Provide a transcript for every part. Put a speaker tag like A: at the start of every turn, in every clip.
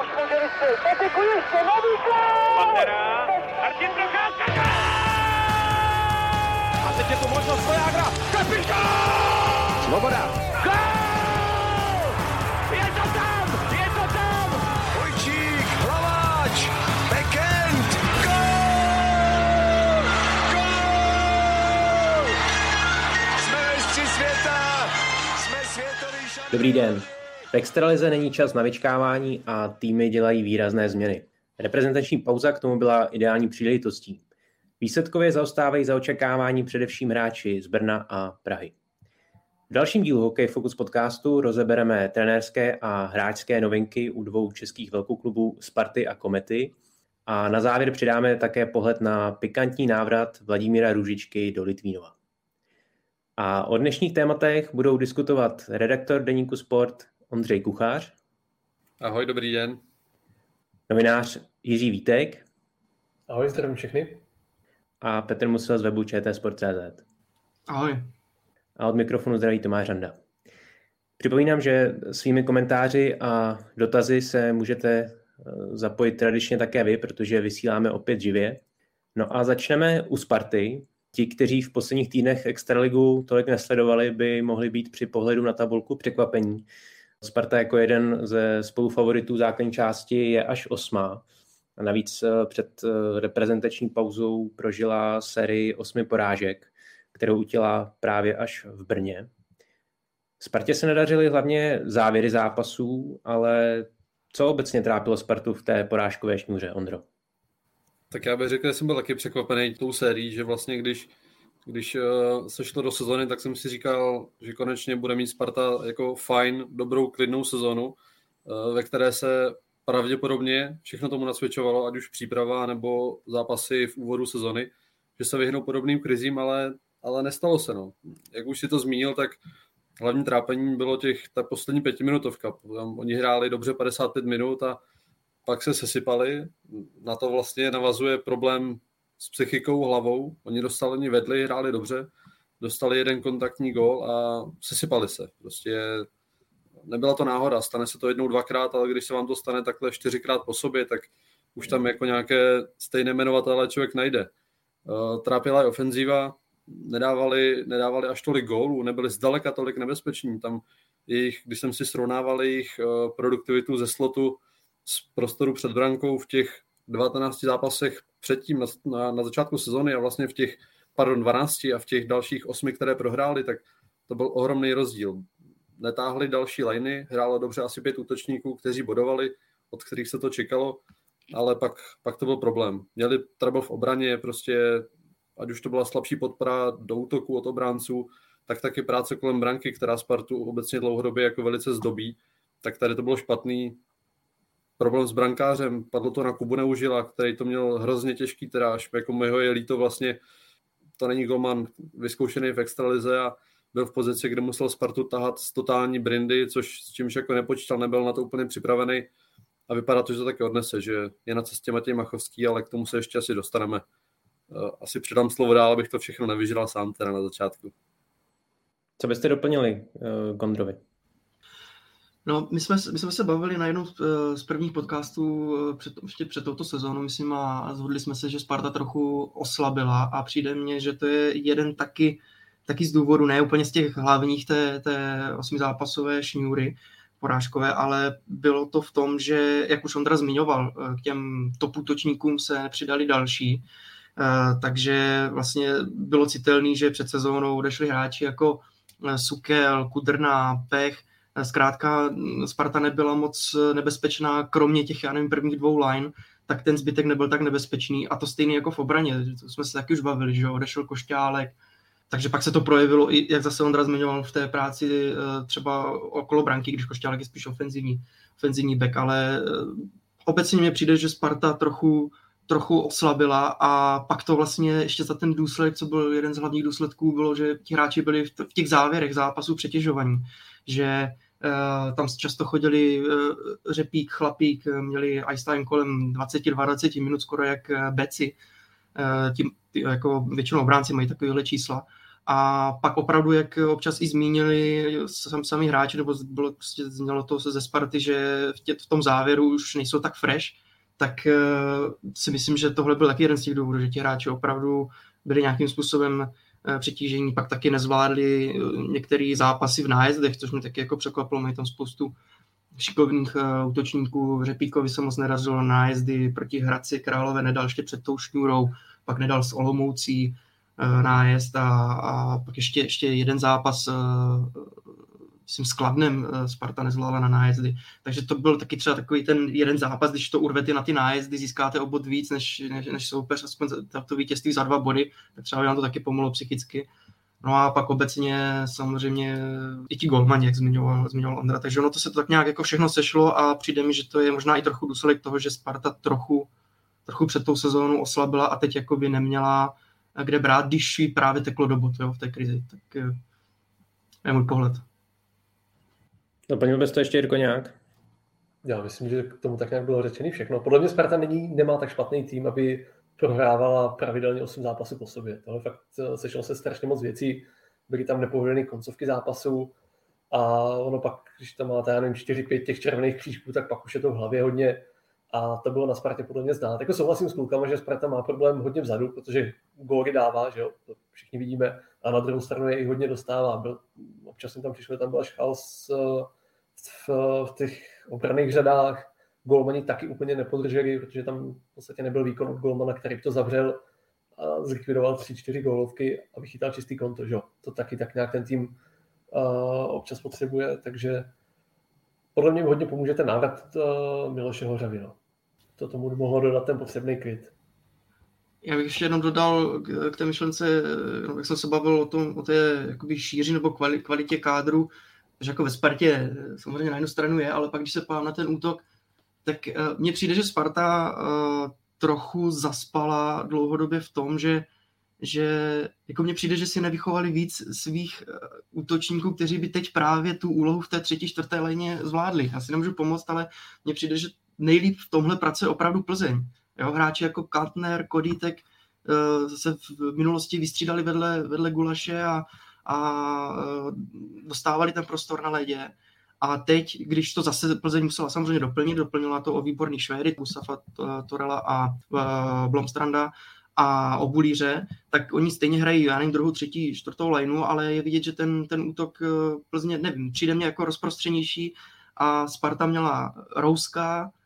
A: Už může vystřelit. Patiku ještě, nový
B: Pantera, Martin Procházka! A teď je tu možnost Vojágra, kapitán!
C: Svoboda.
B: Gol! Je to tam, je to tam!
C: Vojčík, Hlaváč, Bekend, gol! Gol! Jsme mistři světa, jsme světový šampion.
D: Dobrý den. V extralize není čas na vyčkávání a týmy dělají výrazné změny. Reprezentační pauza k tomu byla ideální příležitostí. Výsledkově zaostávají za očekávání především hráči z Brna a Prahy. V dalším dílu Hokej Focus podcastu rozebereme trenérské a hráčské novinky u dvou českých velkoklubů Sparty a Komety a na závěr přidáme také pohled na pikantní návrat Vladimíra Růžičky do Litvínova. A o dnešních tématech budou diskutovat redaktor Deníku Sport Ondřej Kuchář,
E: Ahoj, dobrý den.
D: novinář Jiří Vítek
F: Ahoj, zdravím všechny.
D: a Petr Musil z webu čtsport.cz.
G: Ahoj.
D: A od mikrofonu zdraví Tomáš Randa. Připomínám, že svými komentáři a dotazy se můžete eh, zapojit tradičně také vy, protože vysíláme opět živě. No a začneme u Sparty. Ti, kteří v posledních týdnech Extraligu tolik nesledovali, by mohli být při pohledu na tabulku překvapení. Sparta jako jeden ze spolufavoritů základní části je až osmá. A navíc eh, před eh, reprezentační pauzou prožila sérii osmi porážek, kterou utěla právě až v Brně. Spartě se nedařily hlavně závěry zápasů, ale co obecně trápilo Spartu v té porážkové šňůře, Ondro?
E: Tak já bych řekl, že jsem byl taky překvapený tou sérií, že vlastně když, když uh, se šlo do sezony, tak jsem si říkal, že konečně bude mít Sparta jako fajn, dobrou, klidnou sezonu, uh, ve které se pravděpodobně všechno tomu nasvědčovalo, ať už příprava nebo zápasy v úvodu sezony, že se vyhnou podobným krizím, ale, ale nestalo se. No. Jak už si to zmínil, tak hlavní trápení bylo těch, ta poslední pětiminutovka. Oni hráli dobře 55 minut a pak se sesypali. Na to vlastně navazuje problém s psychikou, hlavou. Oni dostali, oni vedli, hráli dobře, dostali jeden kontaktní gól a sesypali se. Prostě nebyla to náhoda, stane se to jednou, dvakrát, ale když se vám to stane takhle čtyřikrát po sobě, tak už tam jako nějaké stejné jmenovatele člověk najde. Uh, trápila je ofenzíva, nedávali, nedávali až tolik gólů, nebyli zdaleka tolik nebezpeční. Tam jejich, když jsem si srovnával jejich uh, produktivitu ze slotu z prostoru před brankou v těch 19 zápasech předtím na, na, na začátku sezony a vlastně v těch, pardon, 12 a v těch dalších osmi, které prohráli, tak to byl ohromný rozdíl. Netáhli další liny, hrálo dobře asi pět útočníků, kteří bodovali, od kterých se to čekalo, ale pak, pak to byl problém. Měli trouble v obraně, prostě ať už to byla slabší podpora do útoku od obránců, tak taky práce kolem branky, která Spartu obecně dlouhodobě jako velice zdobí, tak tady to bylo špatný. Problém s brankářem, padlo to na Kubu Neužila, který to měl hrozně těžký, teda až jako mého je líto vlastně, to není golman vyzkoušený v extralize a byl v pozici, kde musel Spartu tahat z totální brindy, což s čímž jako nepočítal, nebyl na to úplně připravený a vypadá to, že to taky odnese, že je na cestě Matěj Machovský, ale k tomu se ještě asi dostaneme. Eh, Asi předám slovo dál, abych to všechno nevyžral sám teda na začátku.
D: Co byste doplnili uh?
G: No, my jsme, my jsme se bavili na jednom z, eh, prvních podcastů eh, před, ještě před touto sezónou, myslím, a zhodli jsme se, že Sparta trochu oslabila a přijde mně, že to je jeden taky, taky z důvodu, ne úplně z těch hlavních té, té osmizápasové šňůry porážkové, ale bylo to v tom, že, jak už Ondra zmiňoval, k těm top útočníkům se přidali další, takže vlastně bylo citelný, že před sezónou odešli hráči jako Sukel, Kudrna, Pech, zkrátka Sparta nebyla moc nebezpečná, kromě těch, já nevím, prvních dvou line, tak ten zbytek nebyl tak nebezpečný. A to stejný jako v obraně, to jsme se taky už bavili, že odešel Košťálek, takže pak se to projevilo, i jak zase Ondra zmiňoval v té práci třeba okolo branky, když Košťálek je spíš ofenzivní, ofenzivní back, ale obecně mně přijde, že Sparta trochu trochu oslabila a pak to vlastně ještě za ten důsledek, co byl jeden z hlavních důsledků, bylo, že ti hráči byli v těch závěrech zápasů přetěžovaní, že tam často chodili uh, řepík, chlapík, měli ice time kolem 20-20 minut, skoro jak beci, tím, jako většinou obránci mají takovéhle čísla. A pak opravdu, jak občas i zmínili sam, sami hráči, nebo bylo prostě znělo to ze Sparty, že v, tě, v tom závěru už nejsou tak fresh, tak uh, si myslím, že tohle byl taky jeden z těch důvodů, že ti hráči opravdu byli nějakým způsobem přetížení, pak taky nezvládli uh, některé zápasy v nájezdech, což mě taky jako překvapilo, mají tam spoustu šikovných uh, útočníků, Řepíkovi se moc nerazilo nájezdy proti Hradci Králové, nedal ještě před tou šňůrou, pak nedal s Olomoucí, Eh, nájezd a, a pak ještě, ještě jeden zápas eh, myslím, s Kladnem eh, Sparta nezvládla na nájezdy. Takže to byl taky třeba takový ten jeden zápas, když to urvete na ty nájezdy, získáte o bod víc než, než, než soupeř, aspoň to vítězství za dva body, tak třeba by nám to taky pomohlo psychicky. No a pak obecně samozřejmě i ti golmani, jak zmiňoval, zmiňoval Ondra, takže ono to se to tak nějak jako všechno sešlo a přijde mi, že to je možná i trochu důsledek toho, že Sparta trochu, trochu před tou sezónou oslabila a teď jako by neměla kde brát, když jí právě teklo do botu jo, v té krizi. Tak eh, je můj pohled.
D: Doplnil bys to ještě Jirko nějak?
F: Já myslím, že k tomu tak nějak bylo řečený všechno. Podle mě Sparta není, nemá tak špatný tým, aby prohrávala pravidelně 8 zápasů po sobě. Tohle fakt eh, sešlo se strašně moc věcí, byly tam nepovedené koncovky zápasů a ono pak, když tam máte, já nevím, 4-5 těch červených křížků, tak pak už je to v hlavě hodně a to bylo na Spartě podle mě znát. Jako souhlasím s klukama, že Sparta má problém hodně vzadu, protože góly dává, že jo, to všichni vidíme, a na druhou stranu je i hodně dostává. Byl, občas jsem tam přišel, tam byl až chaos eh, v, v těch obraných řadách, golmani taky úplně nepodrželi, protože tam v podstatě nebyl výkon od golmana, který to zavřel a zlikvidoval tři, čtyři gólovky a vychytal čistý konto, že. To taky tak nějak ten tým uh, občas potřebuje, takže podle mě hodně pomůže ten návrat uh, Miloše Hořavy. No. To tomu mohlo dodat ten potřebný klid.
G: Já bych ještě jenom dodal k té myšlence, no, jak jsem se bavil o, tom, o té jakoby šíři nebo kvalitě kádru, že jako ve Spartě samozřejmě na jednu stranu je, ale pak když se pám na ten útok, tak uh, mně přijde, že Sparta uh, trochu zaspala dlouhodobě v tom, že že jako mně přijde, že si nevychovali víc svých útočníků, kteří by teď právě tu úlohu v té třetí, čtvrté léně zvládli. Já si nemůžu pomoct, ale mně přijde, že nejlíp v tomhle pracuje opravdu Plzeň. Jo, hráči jako Kantner, Kodítek se v minulosti vystřídali vedle, vedle Gulaše a, a uh, dostávali ten prostor na ledě. A teď, když to zase Plzeň musela samozřejmě doplnit, doplnila to o výborný Švédy, Musafa Torela a uh, Blomstranda, a obulíře, tak oni stejně hrají, já nevím, druhou, třetí, čtvrtou lineu, ale je vidět, že ten, ten útok Plzně, nevím, přijde mě jako rozprostřenější a Sparta měla Rouska, Eh,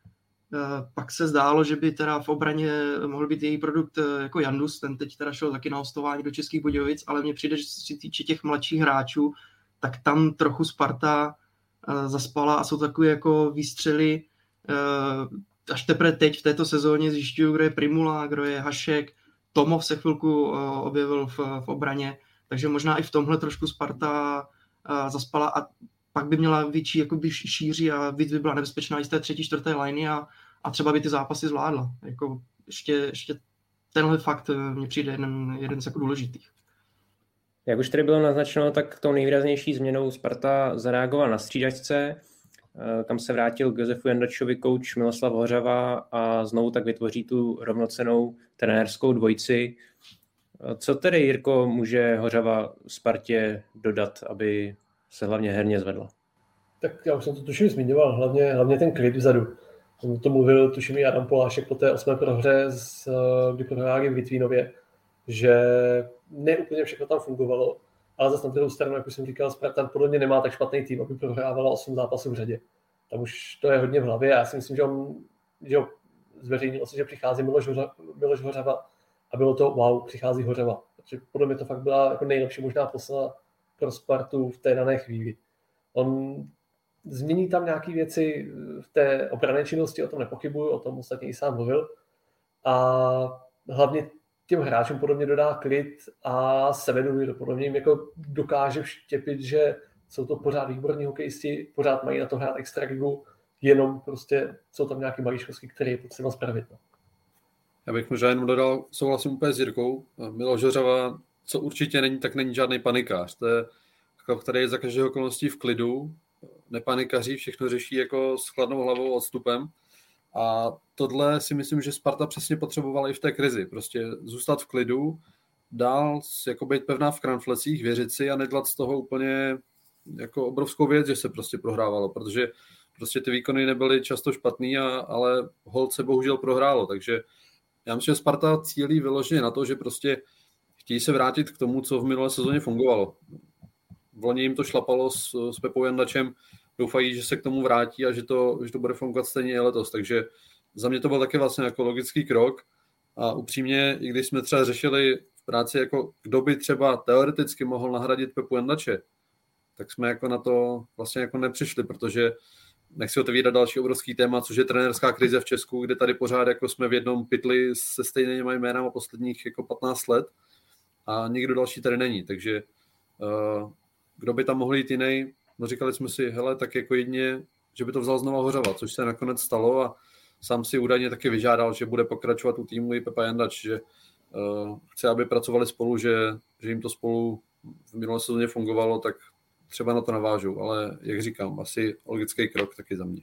G: pak se zdálo, že by teda v obraně mohl být její produkt eh, jako Jandus, ten teď teda šel taky na hostování do Českých Budějovic, ale mně přijde, že se týče těch mladších hráčů, tak tam trochu Sparta eh, zaspala a jsou takové jako výstřely, až teprve teď v této sezóně zjišťuju, kdo je Primula, kdo je Hašek, Tomov se chvilku objevil v, v obraně, takže možná i v tomhle trošku Sparta zaspala a pak by měla větší jakoby šíři a víc by byla nebezpečná i z té třetí, čtvrté liney a, a třeba by ty zápasy zvládla. Jako ještě, ještě tenhle fakt eh, mně přijde jeden, jeden z jako důležitých.
D: Jak už tady bylo naznačeno, tak tou nejvýraznější změnou Sparta zareagoval na střídačce, eh, kam se vrátil k Josefu Jandačovi kouč Miloslav Hořava a znovu tak vytvoří tu rovnocenou trenérskou dvojici. Eh, co tedy, Jirko, může Hořava Spartě dodat, aby se hlavně herně zvedla.
F: Tak já už jsem to tuším zmiňoval, hlavně, hlavně ten klid vzadu. Jsem to mluvil, tuším i Adam Polášek po té osmé prohře, z, kdy prohráli v Litvínově, že ne úplně všechno tam fungovalo, ale zase na druhou stranu, jak už jsem říkal, Spartan podle mě nemá tak špatný tým, aby prohrávala 8 zápasů v řadě. Tam už to je hodně v hlavě. Já si myslím, že on že zveřejnil se, že přichází Miloš, Hořa, Miloš Hořava a bylo to wow, přichází Hořava. Takže podle mě to fakt byla jako nejlepší možná posla pro Spartu v té dané chvíli. On změní tam nějaké věci v té obrané činnosti, o tom nepochybuju, o tom ostatně i sám mluvil. A hlavně těm hráčům podobně dodá klid a sebedůvěru. Podle mě jim jako dokáže vštěpit, že jsou to pořád výborní hokejisti, pořád mají na to hrát extraligu, jenom prostě jsou tam nějaké maličkosti, které je potřeba spravit. No.
E: Já bych možná jenom dodal, souhlasím úplně s Jirkou. Miloš Hořava co určitě není, tak není žádný panikář. To je, který je za každého okolností v klidu, nepanikaří, všechno řeší jako s chladnou hlavou odstupem. A tohle si myslím, že Sparta přesně potřebovala i v té krizi. Prostě zůstat v klidu, dál jako být pevná v kranflecích, věřit si a nedělat z toho úplně jako obrovskou věc, že se prostě prohrávalo, protože prostě ty výkony nebyly často špatný, a, ale hold se bohužel prohrálo, takže já myslím, že Sparta cílí vyloženě na to, že prostě chtějí se vrátit k tomu, co v minulé sezóně fungovalo. V loni jim to šlapalo s, s Pepou Jandačem, doufají, že se k tomu vrátí a že to, že to bude fungovat stejně i letos, takže za mě to byl taky vlastně jako logický krok. A upřímně, i když jsme třeba řešili v práci, jako kdo by třeba teoreticky mohl nahradit Pepu Jandače, tak jsme jako na to vlastně jako nepřišli, protože nechci otevírat další obrovský téma, což je trenerská krize v Česku, kde tady pořád jako jsme v jednom pytli se stejnými jménama posledních jako 15 let a nikdo další tady není, takže uh, kdo by tam mohl jít jiný, no říkali jsme si, hele, tak jako jedině, že by to vzal znova Hořava, což se nakonec stalo a sám si údajně taky vyžádal, že bude pokračovat u týmu i Pepa Jandač, že uh, chce, aby pracovali spolu, že, že jim to spolu v minulé sezóně fungovalo, tak třeba na to navážu, ale jak říkám, asi logický krok taky za mě.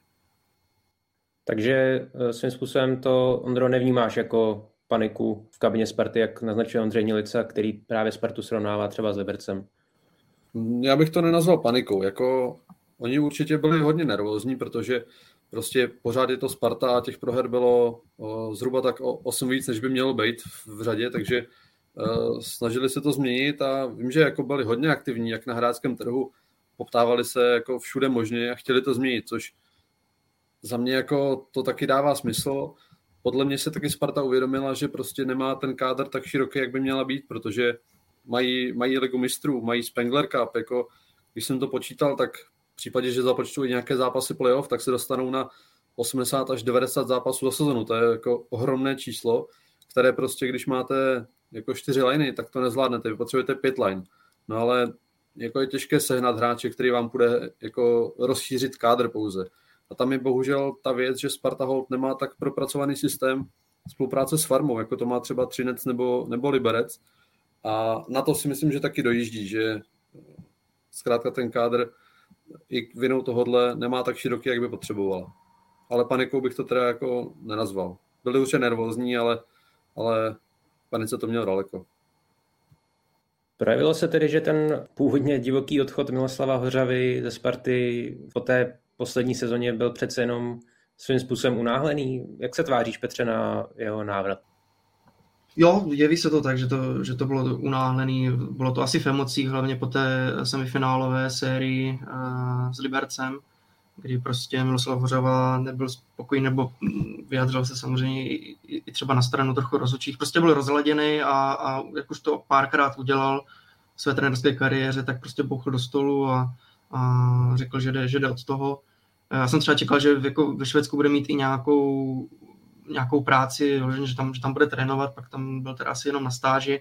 D: Takže eh, svým způsobem to, Ondro, nevnímáš jako paniku v kabině Sparty, jak naznačuje Ondřej Nilica, který právě Spartu srovnává třeba s Libercem?
E: Já bych to nenazval panikou. Jako, oni určitě byli hodně nervózní, protože prostě pořád je to Sparta a těch proher bylo o, zhruba tak o 8 víc, než by mělo být v řadě, takže uh, snažili se to změnit a vím, že jako byli hodně aktivní, jak na hráčském trhu, poptávali se jako všude možně a chtěli to změnit, což za mě jako to taky dává smysl. Podle mě se taky Sparta uvědomila, že prostě nemá ten kádr tak široký, jak by měla být, protože mají, mají ligu mistrů, mají Spengler Cup, jako když jsem to počítal, tak v případě, že započtou nějaké zápasy playoff, tak se dostanou na 80 až 90 zápasů za sezonu. To je jako ohromné číslo, které prostě, když máte jako čtyři liney, tak to nezvládnete, vy potřebujete pět line. No ale jako je těžké sehnat hráče, který vám bude jako rozšířit kádr pouze. A tam je bohužel ta věc, že Sparta Hold nemá tak propracovaný systém spolupráce s farmou, jako to má třeba Třinec nebo, nebo Liberec. A na to si myslím, že taky dojíždí, že zkrátka ten kádr i vinou tohohle nemá tak široký, jak by potřebovala. Ale panikou bych to teda jako nenazval. Byli určitě nervózní, ale, ale panice to měl daleko.
D: Projevilo se tedy, že ten původně divoký odchod Miloslava Hořavy ze Sparty po té poslední sezóně byl přece jenom svým způsobem unáhlený. Jak se tváříš, Petře, na jeho návrat?
G: Jo, jeví se to tak, že to, že to bylo unáhlený. Bylo to asi v emocích, hlavně po té semifinálové sérii uh, s Libercem, kdy prostě Miloslav Hořava nebyl spokojený, nebo vyjadřil se samozřejmě i, i třeba na stranu trochu rozočích. Prostě byl rozladěný a, a jak už to párkrát udělal své trenerské kariéře, tak prostě bouchl do stolu a, a řekl, že jde, že jde od toho. Já jsem třeba čekal, že jako ve Švédsku bude mít i nějakou, nějakou práci, že tam, že tam bude trénovat, pak tam byl teda asi jenom na stáži.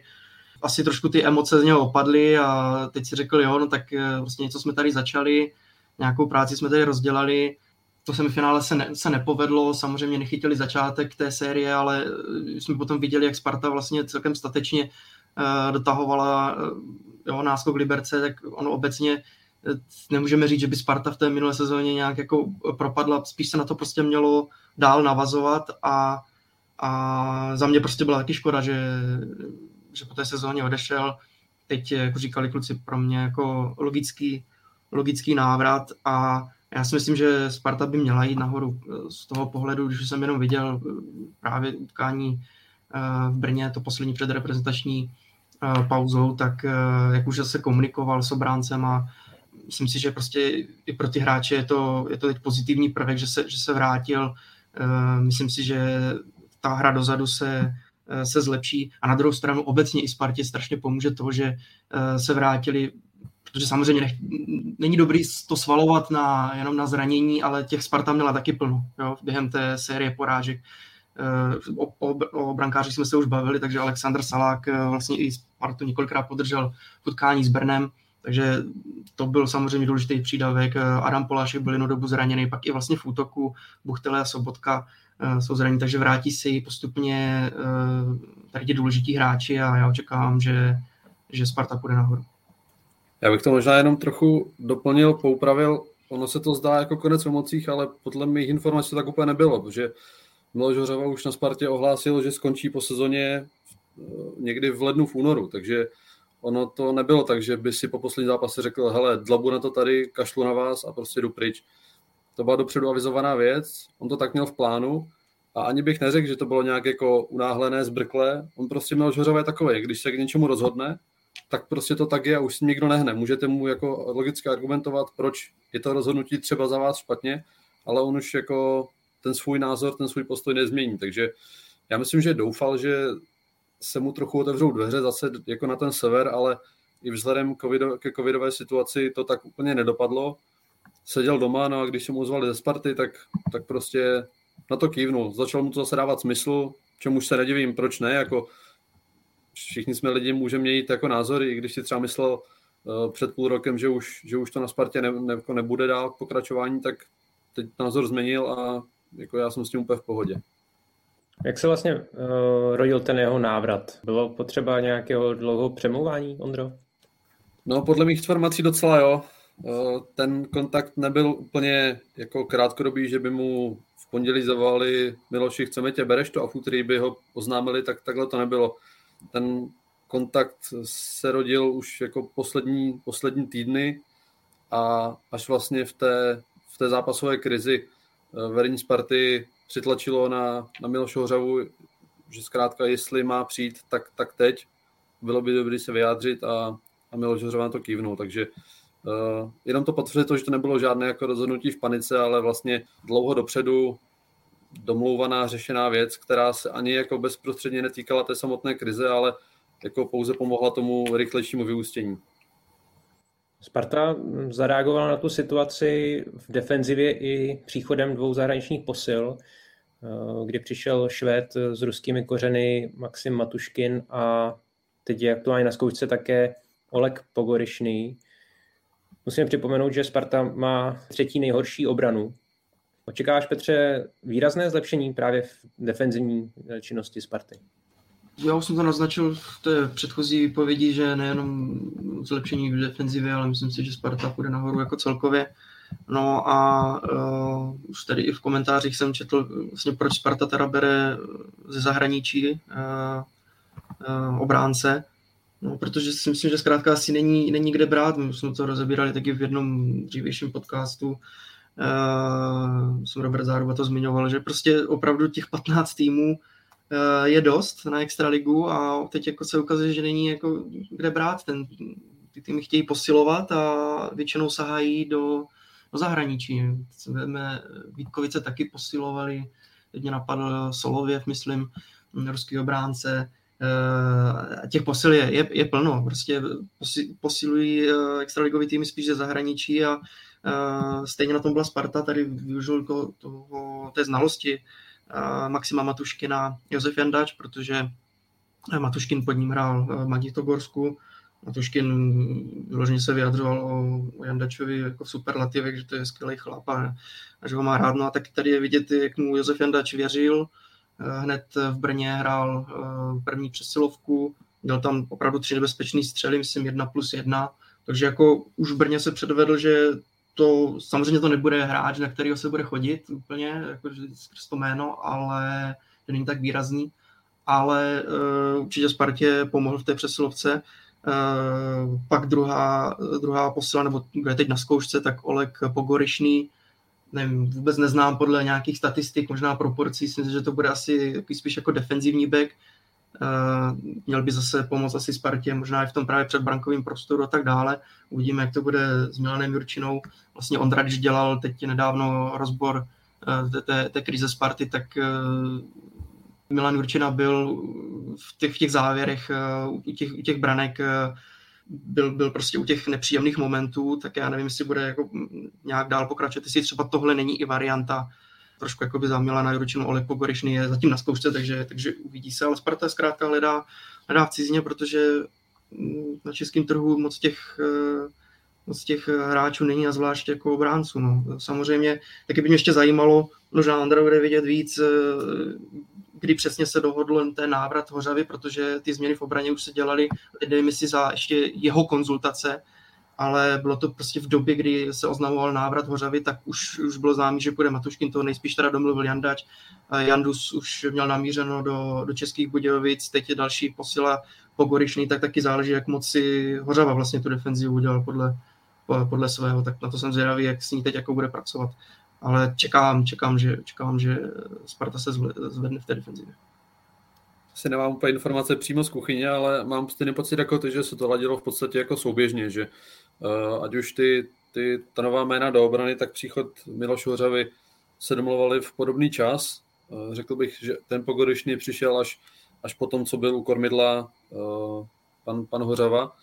G: Asi trošku ty emoce z něho opadly a teď si řekl, jo, no tak eh, vlastně něco jsme tady začali, nějakou práci jsme tady rozdělali, to semifinále se, ne, se nepovedlo, samozřejmě nechytili začátek té série, ale eh, jsme potom viděli, jak Sparta vlastně celkem statečně uh, dotahovala uh, jo, náskok Liberce, tak ono obecně nemůžeme říct, že by Sparta v té minulé sezóně nějak jako propadla, spíš se na to prostě mělo dál navazovat a, a za mě prostě byla taky škoda, že, že po té sezóně odešel. Teď, jako říkali kluci, pro mě jako logický, logický návrat a já si myslím, že Sparta by měla jít nahoru z toho pohledu, když jsem jenom viděl právě utkání v Brně, to poslední předreprezentační pauzou, tak jak už se komunikoval s obráncem a myslím si, že prostě i pro ty hráče je to, je to teď pozitivní prvek, že se, že se vrátil. Eh, myslím si, že ta hra dozadu se, eh, se zlepší a na druhou stranu obecně i Spartě strašně pomůže to, že eh, se vrátili protože samozřejmě nech, není dobrý to svalovat na, jenom na zranění, ale těch Sparta měla taky plno jo, během té série porážek. O, o, o brankáři jsme se už bavili, takže Aleksandr Salák vlastně i Spartu několikrát podržel v utkání s Brnem. Takže to byl samozřejmě důležitý přídavek. Adam Polášek byl jednu dobu zraněný, pak i vlastně v útoku Buchtele a Sobotka eh, jsou zraněni, takže vrátí si postupně eh, tady ti důležití hráči a já očekávám, že, že Sparta půjde nahoru.
E: Já bych to možná jenom trochu doplnil, poupravil. Ono se to zdá jako konec v emocích, ale podle mých informací to tak úplně nebylo, protože Miloš Hořava už na Spartě ohlásil, že skončí po sezóně někdy v lednu, v únoru, takže ono to nebylo tak, že by si po poslední zápase řekl, hele, dlabu na to tady, kašlu na vás a prostě jdu pryč. To byla dopředu avizovaná věc, on to tak měl v plánu a ani bych neřekl, že to bylo nějak jako unáhlené, zbrkle. On prostě měl žořové takové, když se k něčemu rozhodne, tak prostě to tak je a už si nikdo nehne. Můžete mu jako logicky argumentovat, proč je to rozhodnutí třeba za vás špatně, ale on už jako ten svůj názor, ten svůj postoj nezmění. Takže já myslím, že doufal, že se mu trochu otevřou dveře zase jako na ten sever, ale i vzhledem covido, ke covidové situaci to tak úplně nedopadlo. Seděl doma, no a když se mu zvali ze Sparty, tak, tak prostě na to kývnul. Začal mu to zase dávat smysl, čemu se nedivím, proč ne, jako všichni jsme lidi, můžeme měnit jako názory, i když si třeba myslel uh, před půl rokem, že už, že už to na Spartě ne, ne, jako nebude dál pokračování, tak teď názor změnil a jako já jsem s tím úplně v pohodě.
D: Jak se vlastně uh, rodil ten jeho návrat? Bylo potřeba nějakého dlouhého přemlouvání, Ondro?
E: No, podle mých informací docela jo. Uh, ten kontakt nebyl úplně jako krátkodobý, že by mu v pondělí zavolali Miloši, chceme tě, bereš to a v úterý by ho oznámili, tak takhle to nebylo. Ten kontakt se rodil už jako poslední, poslední týdny a až vlastně v té, v té zápasové krizi uh, vedení Sparty přitlačilo na, na Miloše Hořavu, že zkrátka, jestli má přijít, tak, tak teď. Bylo by dobré se vyjádřit a, a Miloš Hořava na to kývnul, takže uh, jenom to potvrzuje to, že to nebylo žádné jako rozhodnutí v panice, ale vlastně dlouho dopředu domlouvaná, řešená věc, která se ani jako bezprostředně netýkala té samotné krize, ale jako pouze pomohla tomu rychlejšímu vyústění.
D: Sparta zareagovala na tu situaci v defenzivě i příchodem dvou zahraničních posil, eh, kdy přišel Švéd s ruskými kořeny Maxim Matuškin a teď je aktuálně na zkoušce také Oleg Pogorišný. Musím připomenout, že Sparta má třetí nejhorší obranu. Očekáváš, Petře, výrazné zlepšení právě v defenzivní činnosti Sparty?
G: Já už jsem to naznačil v té předchozí výpovědi, že nejenom zlepšení v defenzivě, ale myslím si, že Sparta půjde nahoru jako celkově. No a uh, už tady i v komentářích jsem četl, vlastně proč Sparta teda bere ze zahraničí uh, uh, obránce. No, protože si myslím, že zkrátka asi není, není kde brát. My jsme to rozebírali taky v jednom dřívějším podcastu. Uh, jsem Robert Záruba to zmiňoval, že prostě opravdu těch 15 týmů je dost na extraligu a teď jako se ukazuje, že není jako kde brát. Ten, ty týmy chtějí posilovat a většinou sahají do, do zahraničí. Víme, Vítkovice taky posilovali, teď mě napadl Solověv, myslím, ruský obránce. Eh, těch posil je, je, je plno. Prostě posilují eh, extraligový týmy spíš ze zahraničí a stejně na tom byla Sparta, tady využil to, toho, té znalosti Maxima Matuškina Josef Jandač, protože Matuškin pod ním hrál v Magitogorsku. Matuškin vyloženě se vyjadřoval o Jandačovi jako v superlativech, že to je skvělý chlap a, a že ho má rád. No a tak tady je vidět, jak mu Josef Jandač věřil. Hned v Brně hrál eh, první přesilovku, měl tam opravdu tři nebezpečné střely, myslím jedna plus jedna, takže jako už v Brně se předvedl, že to samozřejmě to nebude hráč, na kterého se bude chodit úplně, jako skrz to jméno, ale to není tak výrazný. Ale uh, určitě Spartě pomohl v té přesilovce. Uh, pak druhá, druhá posila, nebo kdo je teď na zkoušce, tak Oleg Pogorišný, nevím, vůbec neznám podle nějakých statistik, možná proporcí, myslím, že to bude asi spíš jako defenzivní back, měl by zase pomoct asi Spartě, možná i v tom právě předbrankovém prostoru a tak dále. Uvidíme, jak to bude s Milanem Jurčinou. Vlastně Ondrač dělal teď nedávno rozbor uh, té, té, krize Sparty, tak uh, Milan Jurčina byl v těch, v těch závěrech, u těch, u těch branek byl, byl prostě u těch nepříjemných momentů, tak já nevím, jestli bude jako nějak dál pokračovat, jestli třeba tohle není i varianta trošku jakoby za Milana Juročinu, Oleg Pogorišný je zatím na zkoušce, takže, takže uvidí se, ale Sparta zkrátka hledá, hledá v cizině, protože mm, na českém trhu moc těch, eh, moc těch hráčů není a zvlášť jako obránců. No. Samozřejmě taky by mě ještě zajímalo, možná Andra bude vidět víc, eh, kdy přesně se dohodl ten návrat Hořavy, protože ty změny v obraně už se dělaly, nevím jestli za ještě jeho konzultace, ale bylo to prostě v době, kdy se oznamoval návrat Hořavy, tak už, už bylo známé, že půjde Matuškin, to nejspíš teda domluvil Jandač. Jandus už měl namířeno do, do Českých Budějovic, teď je další posila Pogorišný, tak taky záleží, jak moc si Hořava vlastně tu defenzivu udělal podle, podle svého, tak na to jsem zvědavý, jak s ní teď jako bude pracovat. Ale čekám, čekám, že, čekám, že Sparta se zvedne v té defenzivě
E: si nemám úplně informace přímo z kuchyně, ale mám stejný pocit jako ty, že se to ladilo v podstatě jako souběžně, že ať už ty, ty, ta nová jména do obrany, tak příchod Miloš Hořavy se domluvali v podobný čas. Uh, řekl bych, že ten Pogorišný přišel až, až po tom, co byl u kormidla uh, pan, pan Hořava.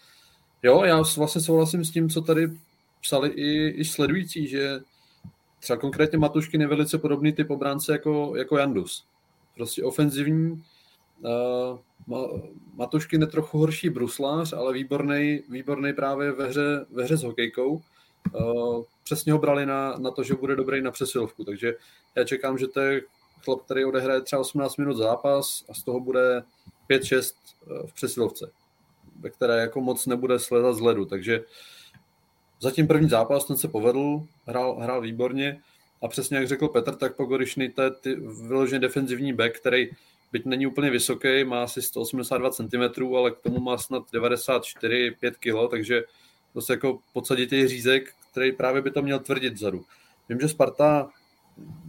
E: Jo, já vlastně souhlasím s tím, co tady psali i, i sledující, že třeba konkrétně Matušky je velice podobný typ obránce jako, jako Jandus. Prostě ofenzivní, Matuškin je trochu horší bruslář, ale výborný, výborný právě ve hře, ve hře s hokejkou. Uh, přesně ho brali na, na to, že bude dobrý na přesilovku, takže já čekám, že to je chlap, který odehraje třeba 18 minut zápas a z toho bude 5-6 v přesilovce, ve které jako moc nebude sledat z ledu, takže zatím první zápas, ten se povedl, hrál, hrál výborně a přesně jak řekl Petr, tak Pogorišný to je ty, vyloženě defenzivní back, který byť není úplně vysoký, má asi 182 cm, ale k tomu má snad 94-5 kg, takže to se jako podsaditý řízek, který právě by to měl tvrdit vzadu. Vím, že Sparta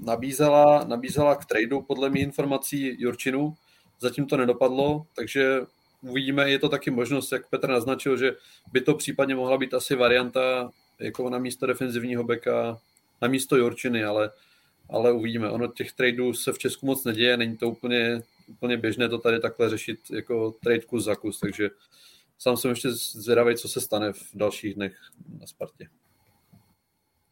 E: nabízela, nabízela k tradu podle mých informací Jurčinu, zatím to nedopadlo, takže uvidíme, je to taky možnost, jak Petr naznačil, že by to případně mohla být asi varianta jako na místo defenzivního beka, na místo Jurčiny, ale, ale uvidíme. Ono těch tradeů se v Česku moc neděje, není to úplně úplně běžné to tady takhle řešit jako trade kus za kus, takže sám jsem ještě zvědavý, co se stane v dalších dnech na Spartě.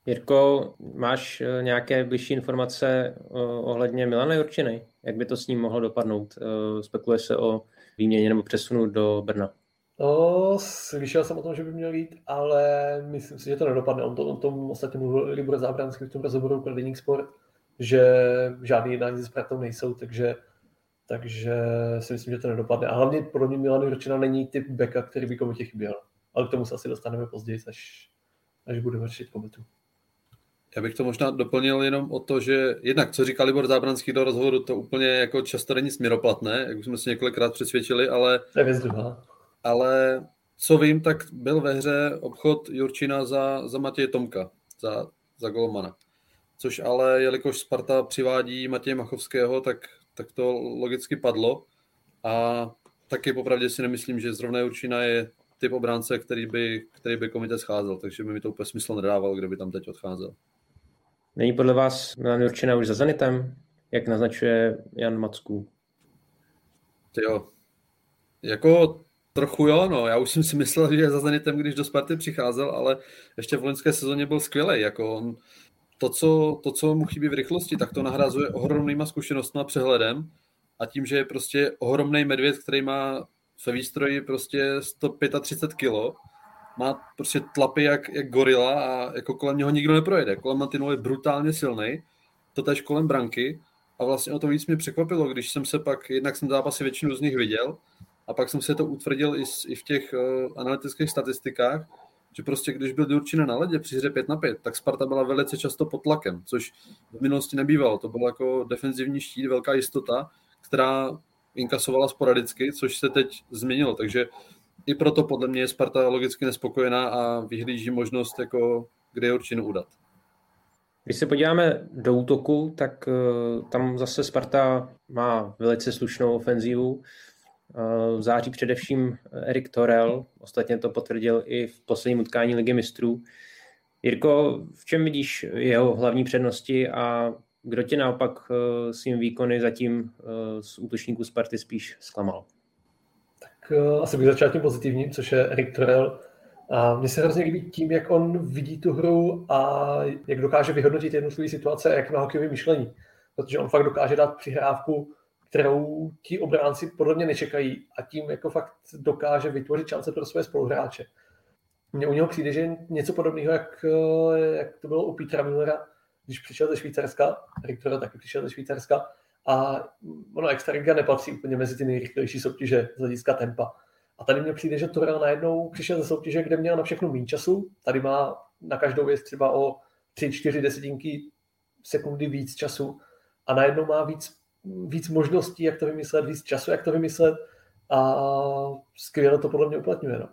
D: Jirko, máš eh, nějaké bližší informace eh, ohledně Milana Jurčiny? Jak by to s ním mohlo dopadnout? Eh, spekuluje se o výměně nebo přesunu do Brna.
F: No, slyšel jsem o tom, že by měl jít, ale myslím si, že to nedopadne. On to, on tom ostatně mluvil Libor Zábranský v tom rozhovoru pro Deník Sport, že žádný jednání se Spartou nejsou, takže takže si myslím, že to nedopadne. A hlavně pro mě Milan Jurčina není typ beka, který by komitě chyběl. Ale k tomu se asi dostaneme později, až, až budeme řešit komitu.
E: Já bych to možná doplnil jenom o to, že jednak, co říkal Libor Zábranský do rozhovoru, to úplně jako často není směroplatné, jak už jsme si několikrát přesvědčili, ale...
F: To je věc druhá.
E: Ale co vím, tak byl ve hře obchod Jurčina za, za Matěje Tomka, za, za golmana. Což ale, jelikož Sparta přivádí Matěje Machovského, tak tak to logicky padlo. A taky popravdě si nemyslím, že zrovna Jurčina je typ obránce, který by, který by komitě scházel, takže by mi to úplně smysl nedával, kde by tam teď odcházel.
D: Není podle vás Milan Jurčina už za Zenitem, jak naznačuje Jan Macků?
E: Jo, jako trochu jo, no. Já už jsem si myslel, že je za Zenitem, když do Sparty přicházel, ale ještě v loňské sezóně byl skvělý. Jako on to co, to, co mu chybí v rychlosti, tak to nahrazuje ohromnýma zkušenostmi a přehledem a tím, že je prostě ohromný medvěd, který má ve výstroji prostě 135 kg, má prostě tlapy jak, jak gorila a jako kolem něho nikdo neprojede. Kolem Mantinu je brutálně silný, to tež kolem branky a vlastně o to víc mě překvapilo, když jsem se pak, jednak jsem zápasy většinu z nich viděl a pak jsem se to utvrdil i, i v těch uh, analytických statistikách, že prostě když byl Durčina na ledě při hře 5 na 5, tak Sparta byla velice často pod tlakem, což v minulosti nebývalo. To bylo jako defenzivní štít, velká jistota, která inkasovala sporadicky, což se teď změnilo. Takže i proto podle mě je Sparta logicky nespokojená a vyhlíží možnost, jako kde Určinu udat.
D: Když se podíváme do útoku, tak uh, tam zase Sparta má velice slušnou ofenzívu. V září především Erik Torel, ostatně to potvrdil i v posledním utkání Ligy mistrů. Jirko, v čem vidíš jeho hlavní přednosti a kdo tě naopak eh, svým výkony zatím eh, z útočníků Sparty spíš zklamal?
F: Tak eh, asi bych začal tím pozitivním, což je Erik Torel. A mně se hrozně líbí tím, jak on vidí tu hru a jak dokáže vyhodnotit jednotlivé situace, jak má hokejové myšlení. Protože on fakt dokáže dát přihrávku kterou ti obránci podle mě nečekají a tím jako fakt dokáže vytvořit šance pro své spoluhráče. Mně u něho přijde, že něco podobného, jak, jak to bylo u Petra Millera, když přišel ze Švýcarska, Riktora taky přišel ze Švýcarska a ono Extraliga nepatří úplně mezi ty nejrychlejší soutěže z hlediska tempa. A tady mně přijde, že Torel najednou přišel ze soutěže, kde měl na všechno méně času. Tady má na každou věc třeba o 3-4 desetinky sekundy víc času a najednou má víc, víc možností, jak to vymyslet, víc času, jak to vymyslet a skvěle to podle mě uplatňuje. No.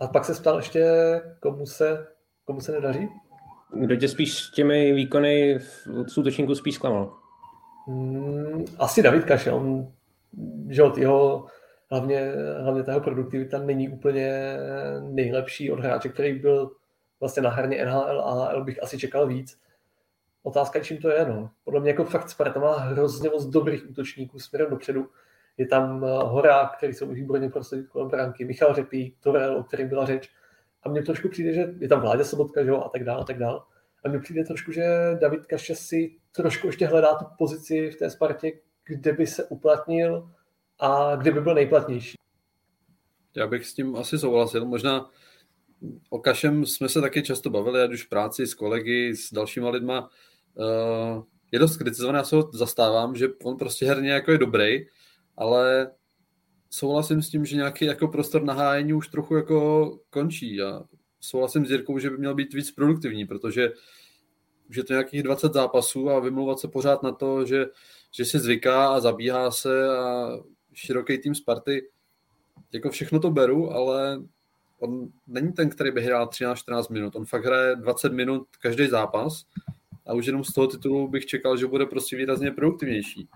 F: A pak se ptal ještě, komu se, komu se nedaří?
D: Kdo tě spíš těmi výkony v útočníku spíš zklamal?
F: Hmm, asi David Kaše, on, že od jeho, hlavně, hlavně ta jeho produktivita není úplně nejlepší od hráče, který byl vlastně na herně NHL a L bych asi čekal víc. Otázka čím to je, no. Podle mě jako fakt Sparta má hrozně moc dobrých útočníků směrem dopředu. Je tam eh, Horák, který se výborně prosadit kolem bránky, Michal Řepí, Torel, o kterém byla řeč. A mně trošku přijde, že je tam Vládě Sobotka, že jo, a tak dále, a tak dále. A mně přijde trošku, že David Kaše si trošku ještě hledá tu pozici v té Spartě, kde by se uplatnil a kde by byl nejplatnější.
E: Já bych s tím asi souhlasil. Možná o Kašem jsme se taky často bavili, ať už v práci s kolegy, s dalšíma lidma. Uh, je dost kritizovaný, já se ho zastávám, že on prostě herně jako je dobrý, ale souhlasím s tím, že nějaký jako prostor na hájení už trochu jako končí. A souhlasím s Jirkou, že by měl být víc produktivní, protože už je to nějakých 20 zápasů a vymlouvat se pořád na to, že, že si zvyká a zabíhá se a široký tým Sparty, jako všechno to beru, ale on není ten, který by hrál 13-14 minut, on fakt hraje 20 minut každý zápas a už jenom z toho titulu bych čekal, že bude prostě výrazně produktivnější.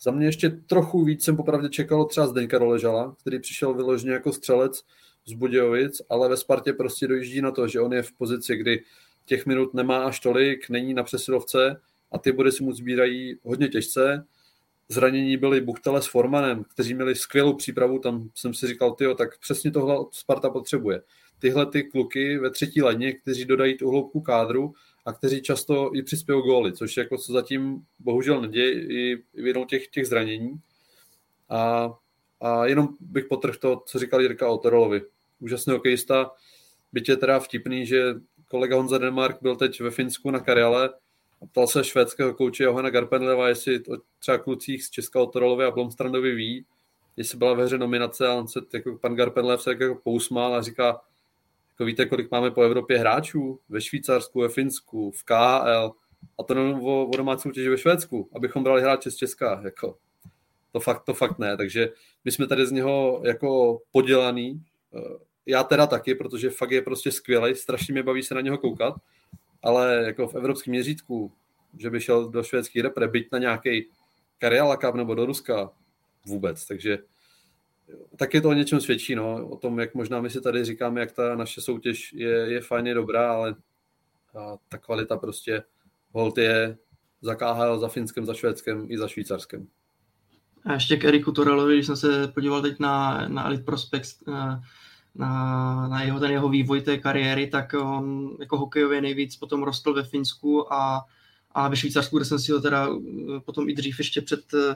E: Za mě ještě trochu víc jsem popravdě čekal třeba Zdeňka Roležala, který přišel vyloženě jako střelec z Budějovic, ale ve Spartě prostě dojíždí na to, že on je v pozici, kdy těch minut nemá až tolik, není na přesilovce a ty body si mu sbírají hodně těžce. Zranění byly Buchtele s Formanem, kteří měli skvělou přípravu, tam jsem si říkal, tyjo, tak přesně tohle Sparta potřebuje. Tyhle ty kluky ve třetí ledně, kteří dodají tu hloubku kádru a kteří často i přispějí góly, což jako co zatím bohužel neděje i jednou těch, těch zranění. A, a jenom bych potrhl to, co říkal Jirka o Torolovi. Úžasný hokejista, byť je teda vtipný, že kolega Honza Denmark byl teď ve Finsku na Karjale a ptal se švédského kouče Johana Garpenleva, jestli o třeba klucích z Česka Torolovi a Blomstrandovi ví, jestli byla ve hře nominace a on se jako pan Garpenlev se jako pousmál a říká, jako víte, kolik máme po Evropě hráčů? Ve Švýcarsku, ve Finsku, v KHL. A to jenom o, o domácí soutěži ve Švédsku, abychom brali hráče z Česka. Jako, to, fakt, to fakt ne. Takže my jsme tady z něho jako podělaný. Eh, já teda taky, protože fakt je prostě skvělý, strašně mě baví se na něho koukat, ale jako v evropském měřítku, že by šel do švédský repre, byť na nějaký Karjala Cup nebo do Ruska, vůbec. Takže taky to o něčem svědčí, no, o tom, jak možná my si tady říkáme, jak ta naše soutěž je, je fajně dobrá, ale a ta kvalita prostě hold je za KHL, za Finskem, za Švédskem i za Švýcarskem.
G: A ještě k Eriku Torelovi, když jsem se podíval teď na, na Elite Prospects, eh, na, na jeho, ten jeho vývoj té kariéry, tak on jako hokejově nejvíc potom rostl ve Finsku a, a ve Švýcarsku, kde jsem si ho teda eh, potom i dřív ještě před eh,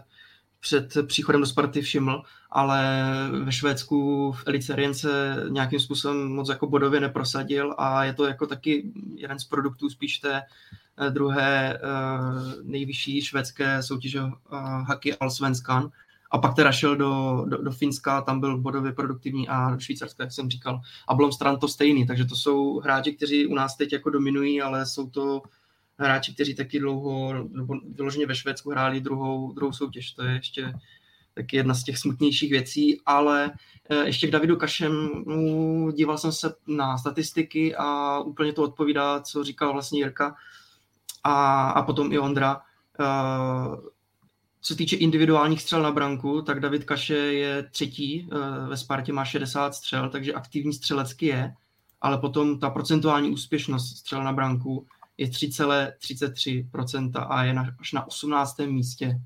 G: před příchodem do Sparty všiml, ale ve Švédsku v Elite se nějakým způsobem moc jako bodově neprosadil a je to jako taky jeden z produktů spíš té eh, druhé eh, nejvyšší švédské soutěže eh, hockey Allsvenskan. A pak teda šel do, do, do Finska, tam byl bodově produktivní a do Švýcarska, jak jsem říkal. A Blomstrand to stejný, takže to jsou hráči, kteří u nás teď jako dominují, ale jsou to hráči, kteří taky dlouho, nebo vyloženě ve Švédsku hráli druhou, druhou soutěž. To je ještě taky jedna z těch smutnějších věcí, ale eh, ještě k Davidu Kašemu díval jsem se na statistiky a úplně to odpovídá, co říkal vlastně Jirka a, a potom i Ondra. Eh, co se týče individuálních střel na branku, tak David Kaše je třetí, eh, ve Spartě má 60 střel, takže aktivní střelecky je, ale potom ta procentuální úspěšnost střel na branku je 3,33% a je na, až na 18. místě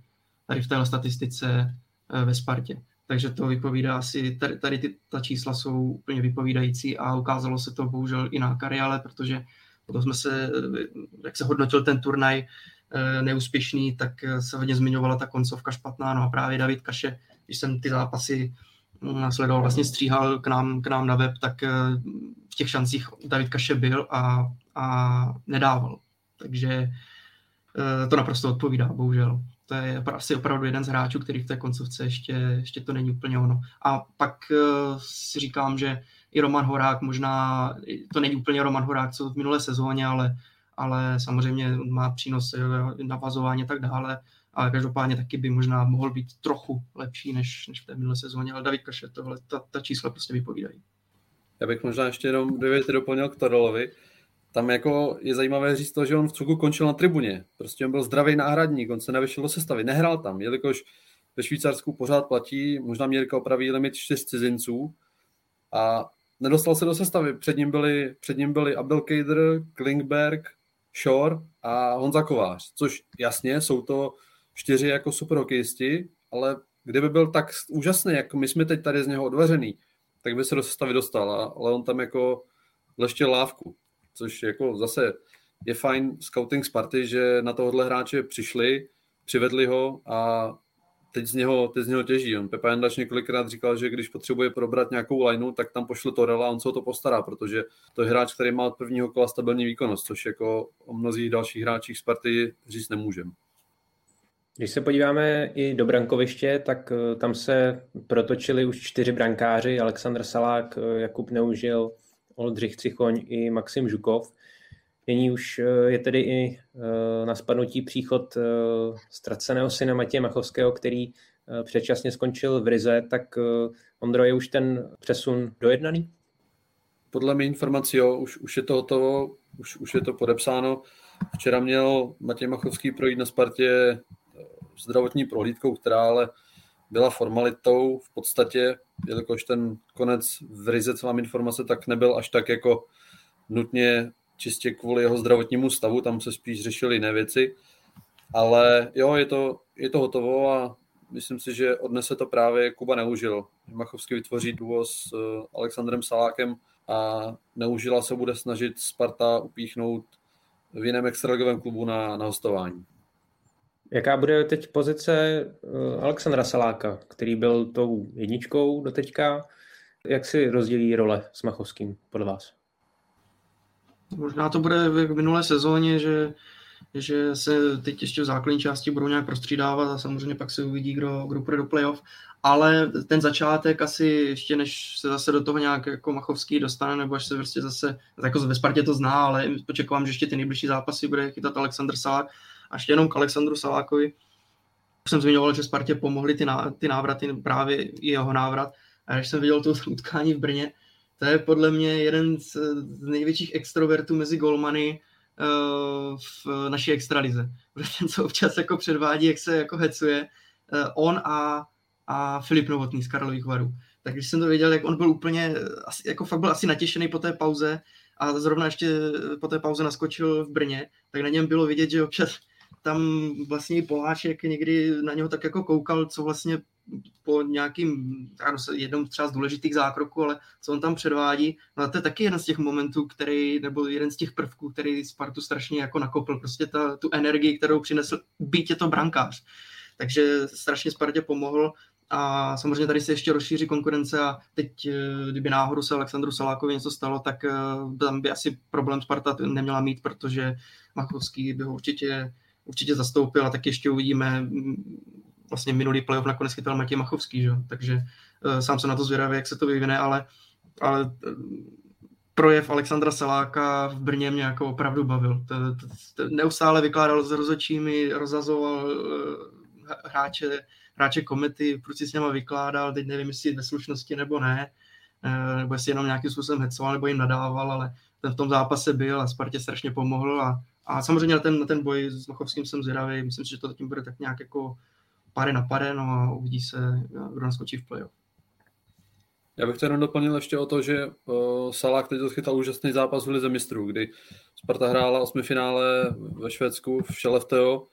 G: tady v téhle statistice eh, ve Spartě. Takže to vypovídá asi, tady, tady ty, ta čísla jsou úplně vypovídající a ukázalo se to bohužel i na kariále, protože potom jsme se, eh, jak se hodnotil ten turnaj eh, neúspěšný, tak se hodně zmiňovala ta koncovka špatná, no a právě David Kaše, když jsem ty zápasy mm, sledoval, vlastně stříhal k nám, k nám na web, tak v těch šancích David Kaše byl a a nedával. Takže eh, to naprosto odpovídá, bohužel. To je asi opravdu jeden z hráčů, který v té koncovce ještě, ještě to není úplně ono. A pak uh, si říkám, že i Roman Horák možná, to není úplně Roman Horák, co v minulé sezóně, ale, ale samozřejmě má přínos navazování a tak dále, ale každopádně taky by možná mohl být trochu lepší než, než v té minulé sezóně, ale David Kaše, tohle, ta, ta čísla prostě vypovídají.
E: Já bych možná ještě jenom dvě doplnil k Todolovi. Tam jako je zajímavé říct to, že on v Cuku končil na tribuně. Prostě on byl zdravý náhradník, on se nevyšel do sestavy, nehrál tam, jelikož ve Švýcarsku pořád platí, možná Měrka opraví limit čtyř cizinců a nedostal se do sestavy. Před ním byli, před ním byli Abdelkader, Klingberg, Shore a Honza Kovář, což jasně jsou to čtyři jako superhokejisti, ale kdyby byl tak úžasný, jako my jsme teď tady z něho odvařený, tak by se do sestavy dostal, ale on tam jako leštěl lávku, což jako zase je fajn scouting Sparty, že na tohohle hráče přišli, přivedli ho a teď z něho, teď z něho těží. On Pepa Jandaš několikrát říkal, že když potřebuje probrat nějakou lineu, tak tam pošle Torela a on se o to postará, protože to je hráč, který má od prvního kola stabilní výkonnost, což jako o mnozích dalších hráčích Sparty říct nemůžem.
D: Když se podíváme i do brankoviště, tak eh, tam se protočili už čtyři brankáři, Aleksandr Salák, eh, Jakub Neužil, Oldřich Cichoň i Maxim Žukov. Nyní už eh, je tedy i na spadnutí příchod ztraceného syna Matěje Machovského, který předčasně skončil v Rize, tak Ondro, je už ten přesun dojednaný?
E: Podle mě informací, jo, už, už je to hotovo, už, už je to podepsáno. Včera měl Matěj Machovský projít na Spartě zdravotní prohlídkou, která ale byla formalitou v podstatě, jelikož ten konec v Rize, co mám informace, tak nebyl až tak jako nutně čistě kvůli jeho zdravotnímu stavu, tam se spíš řešily jiné věci, ale jo, je to, je to hotovo a myslím si, že odnese to právě Kuba Neužil. Machovský vytvoří duo s eh, Alexandrem Salákem a Neužila se bude snažit Sparta upíchnout v jiném extraligovém klubu na, na hostování.
D: Jaká bude teď pozice eh, Alexandra Saláka, který byl tou jedničkou do teďka? Jak si rozdělí role s Machovským podle vás?
G: Možná to bude v minulé sezóně, že, že se teď ještě v základní části budou nějak prostřídávat a samozřejmě pak se uvidí, kdo, kdo půjde do playoff. Ale ten začátek asi ještě než se zase do toho nějak jako Machovský dostane, nebo až se prostě zase, jako ve Spartě to zná, ale počekám, že ještě ty nejbližší zápasy bude chytat Aleksandr Salák, a ještě jenom k Alexandru Salákovi. Už jsem zmiňoval, že Spartě pomohly ty, ná, ty návraty, právě jeho návrat. A když jsem viděl to utkání v Brně, to je podle mě jeden z, z největších extrovertů mezi golmany uh, v naší extralize. Protože ten, co občas jako předvádí, jak se jako hecuje, uh, on a, a Filip Novotný z Karlových varů. Tak když jsem to viděl, jak on byl úplně, asi, jako fakt byl asi natěšený po té pauze a zrovna ještě po té pauze naskočil v Brně, tak na něm bylo vidět, že občas tam vlastně i Polášek někdy na něho tak jako koukal, co vlastně po nějakým, ano, jednom třeba z důležitých zákroků, ale co on tam předvádí, no to je taky jeden z těch momentů, který, nebo jeden z těch prvků, který Spartu strašně jako nakopl, prostě ta, tu energii, kterou přinesl, být je to brankář. Takže strašně Spartě pomohl. A samozřejmě tady se ještě rozšíří konkurence a teď, eh, kdyby náhodou se Alexandru Salákovi něco stalo, tak eh, tam by asi problém Sparta neměla mít, protože Machovský by ho určitě určitě zastoupil a tak ještě uvidíme vlastně minulý playoff nakonec chytal Matěj Machovský, že? takže uh, sám se na to zvědavý, jak se to vyvine, ale, ale uh, projev Alexandra Saláka v Brně mě jako opravdu bavil. Neustále vykládal s rozočími, rozhazoval uh, hráče, hráče komety, si s něma vykládal, teď nevím, jestli ve slušnosti nebo ne, nebo jestli jenom nějakým způsobem hecoval nebo jim nadával, ale ten v tom zápase byl a Spartě strašně pomohl a a samozřejmě na ten, na ten boj s Machovským jsem zvědavý. Myslím si, že to zatím bude tak nějak jako pare na pare, no a uvidí se, kdo naskočí v playoff.
E: Já bych to jenom doplnil ještě o to, že uh, Salah teď odchytal úžasný zápas v Lize mistrů, kdy Sparta hrála osmi finále ve Švédsku v Šelefteo.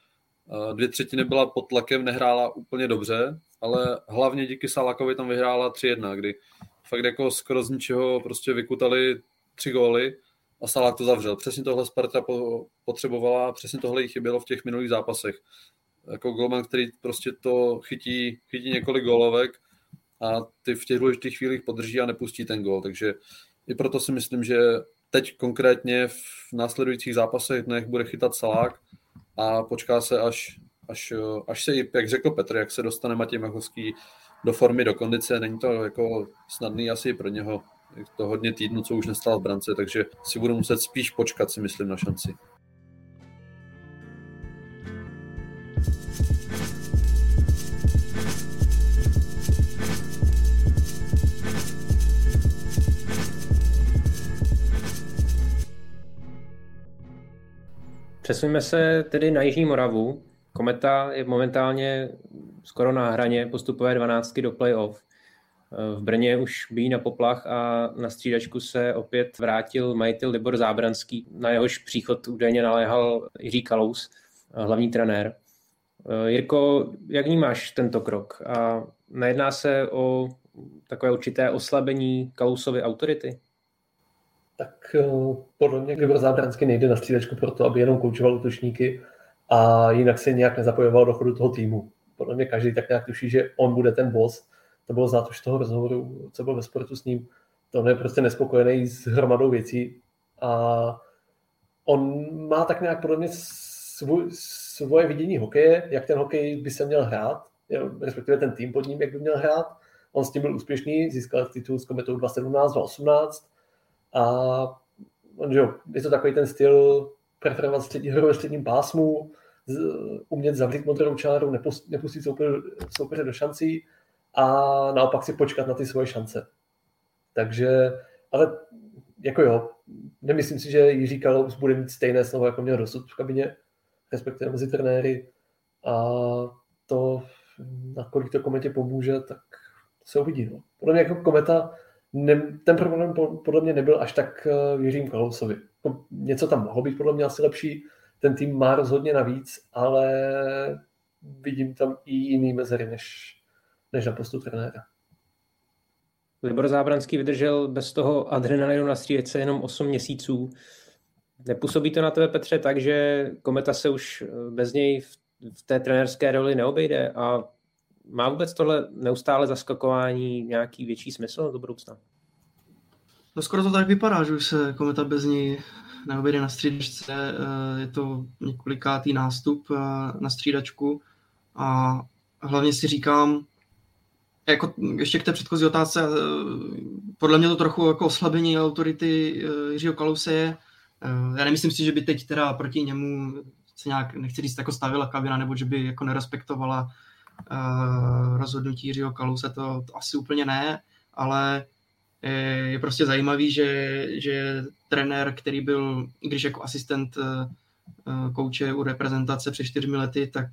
E: Uh, dvě třetiny byla pod tlakem, nehrála úplně dobře, ale hlavně díky Salakovi tam vyhrála 3-1, kdy fakt jako skoro z ničeho prostě vykutali tři góly a Salah to zavřel. Přesně tohle Sparta potřebovala, přesně tohle jí chybělo v těch minulých zápasech. Jako golman, který prostě to chytí, chytí několik gólovek a ty v těch důležitých chvílích podrží a nepustí ten gól. Takže i proto si myslím, že teď konkrétně v následujících zápasech dnech bude chytat Salák a počká se, až až, až se, jak řekl Petr, jak se dostane Matěj Machovský do formy, do kondice, není to jako snadný asi pro něho. To hodně týdnů, co už nestal v brance, takže si budu muset spíš počkat, si myslím, na šanci.
D: Přesuňme se tedy na Jižní Moravu. Kometa je momentálně skoro na hraně postupové 12 do playoff. V Brně už bíjí na poplach a na střídačku se opět vrátil majitel Libor Zábranský. Na jehož příchod údajně naléhal Jiří Kalous, hlavní trenér. Jirko, jak vnímáš tento krok? A nejedná se o takové určité oslabení Kalousovy autority?
F: tak eh, podle mě Libor Zábranský nejde na střídačku proto, aby jenom koučoval útočníky a jinak se nějak nezapojoval do chodu toho týmu. Podle mě každý tak nějak tuší, že on bude ten boss. To bylo znát už toho rozhovoru, co bylo ve sportu s ním. To on je prostě nespokojený s hromadou věcí a on má tak nějak podle mě svůj, svoje vidění hokeje, jak ten hokej by se měl hrát, respektive ten tým pod ním, jak by měl hrát. On s tím byl úspěšný, získal titul s Kometou 2017, 2018, a že jo, je to takový ten styl preferovat střední, hru ve středním pásmu, umět zavřít modrou čáru, nepust, nepustit soupeře do šancí a naopak si počkat na ty svoje šance. Takže, ale jako jo, nemyslím si, že Jiří Kalous bude mít stejné slovo, jako měl dosud v kabině, respektive mezi trenéry a to, nakolik to kometě pomůže, tak se uvidí. No. Podle mě jako kometa ne, ten problém podle mě nebyl až tak uh, Jiřím Kalousovi. Jako něco tam mohlo být podle mě asi lepší, ten tým má rozhodně navíc, ale vidím tam i jiný mezery než, než na postu trenéra.
D: Libor Zábranský vydržel bez toho adrenalinu na střílece jenom 8 měsíců. Nepůsobí to na tebe, Petře, tak, že Kometa se už bez něj v, té trenérské roli neobejde a má vůbec tohle neustále zaskakování nějaký větší smysl do budoucna?
G: No skoro to tak vypadá, že už se Kometa bez ní neobjede na střídačce. Eh, je to několikátý nástup eh, na střídačku a hlavně si říkám, jako ještě k té předchozí otázce, eh, podle mě to trochu jako oslabení autority Jiřího Kalouse je. Já nemyslím si, že by teď teda proti němu se nějak, nechci říct, jako stavila kabina, nebo že by jako nerespektovala rozhodnutí Jiřího Kaluse, to, to asi úplně ne, ale je, prostě zajímavý, že, že trenér, který byl, když jako asistent kouče u reprezentace před čtyřmi lety, tak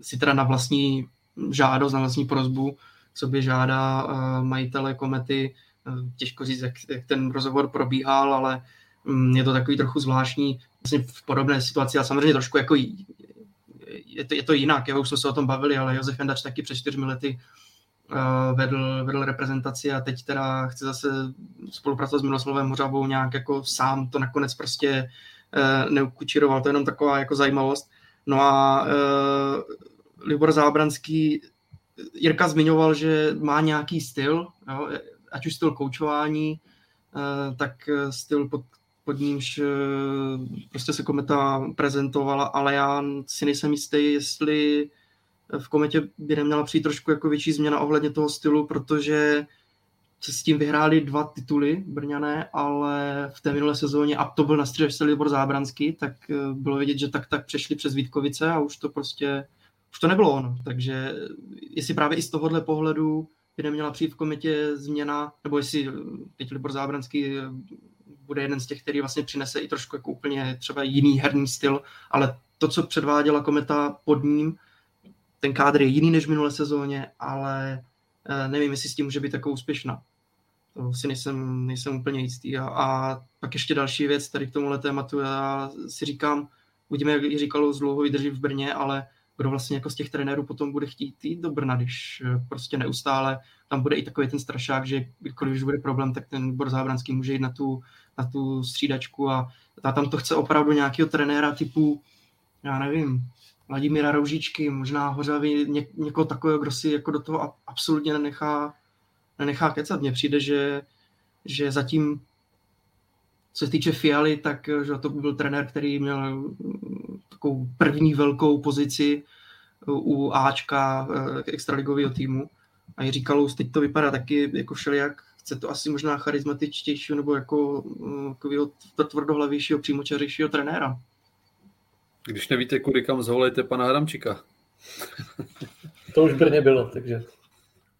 G: si teda na vlastní žádost, na vlastní prozbu sobě žádá uh, majitele komety. Uh, těžko říct, jak, jak ten rozhovor probíhal, ale um, je to takový trochu zvláštní. Vlastně v podobné situaci a samozřejmě trošku jako je to, je to jinak, já už jsme se o tom bavili, ale Josef Jendač taky před čtyřmi lety uh, vedl, vedl reprezentaci a teď teda chce zase spolupracovat s Miloslavem Hořavou nějak jako sám to nakonec prostě uh, neukučiroval, to je jenom taková jako zajímavost. No a uh, Libor Zábranský, Jirka zmiňoval, že má nějaký styl, jo, ať už styl koučování, uh, tak styl, pod pod nímž eh, prostě se kometa prezentovala, ale já si nejsem jistý, jestli v kometě by neměla přijít trošku jako větší změna ohledně toho stylu, protože se s tím vyhráli dva tituly Brňané, ale v té minulé sezóně, a to byl na střídačce Libor Zábranský, tak eh, bylo vidět, že tak tak přešli přes Vítkovice a už to prostě, už to nebylo ono. Takže jestli právě i z tohohle pohledu by neměla přijít v kometě změna, nebo jestli teď Libor Zábranský bude jeden z těch, který vlastně přinese i trošku jako úplně třeba jiný herní styl, ale to, co předváděla Kometa pod ním, ten kádr je jiný než v minulé sezóně, ale eh, nevím, jestli s tím může být takovou úspěšná. To si nejsem, nejsem úplně jistý. A, a pak ještě další věc tady k tomuhle tématu. Já si říkám, uvidíme, jak říkalo, z dlouho vydrží v Brně, ale kdo vlastně jako z těch trenérů potom bude chtít jít do Brna, když eh, prostě neustále tam bude i takový ten strašák, že když bude problém, tak ten Bor Zábranský může jít na tu, na tu střídačku a tam to chce opravdu nějakého trenéra typu, já nevím, Vladimíra Roužičky, možná Hořavý, ně, někoho takového, kdo si jako do toho absolutně nenechá, nenechá kecat. Mně přijde, že, že zatím co se týče Fialy, tak že to byl trenér, který měl takovou první velkou pozici u Ačka extraligového týmu. A říkal, teď to vypadá taky jako všelijak, chce to asi možná charismatičtějšího nebo jako takového tvrdohlavějšího, přímočařejšího trenéra.
E: Když nevíte, kudy kam zvolejte pana Hramčika.
F: to už v Brně bylo, takže...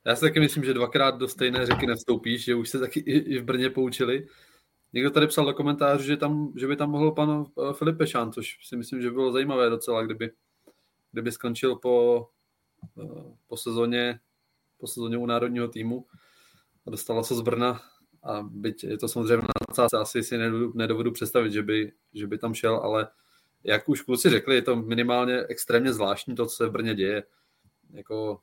E: Já si taky myslím, že dvakrát do stejné řeky nevstoupíš, že už se taky i v Brně poučili. Někdo tady psal do komentářů, že, tam, že by tam mohl pan eh, Filip Pešán, což si myslím, že by bylo zajímavé docela, kdyby, kdyby skončil po, eh, po sezóně po sezóně u národního týmu a dostala se z Brna a byť je to samozřejmě na nadsázce, asi si nedovedu, nedovedu představit, že by, že by tam šel, ale jak už kluci řekli, je to minimálně extrémně zvláštní to, co se v Brně děje. Jako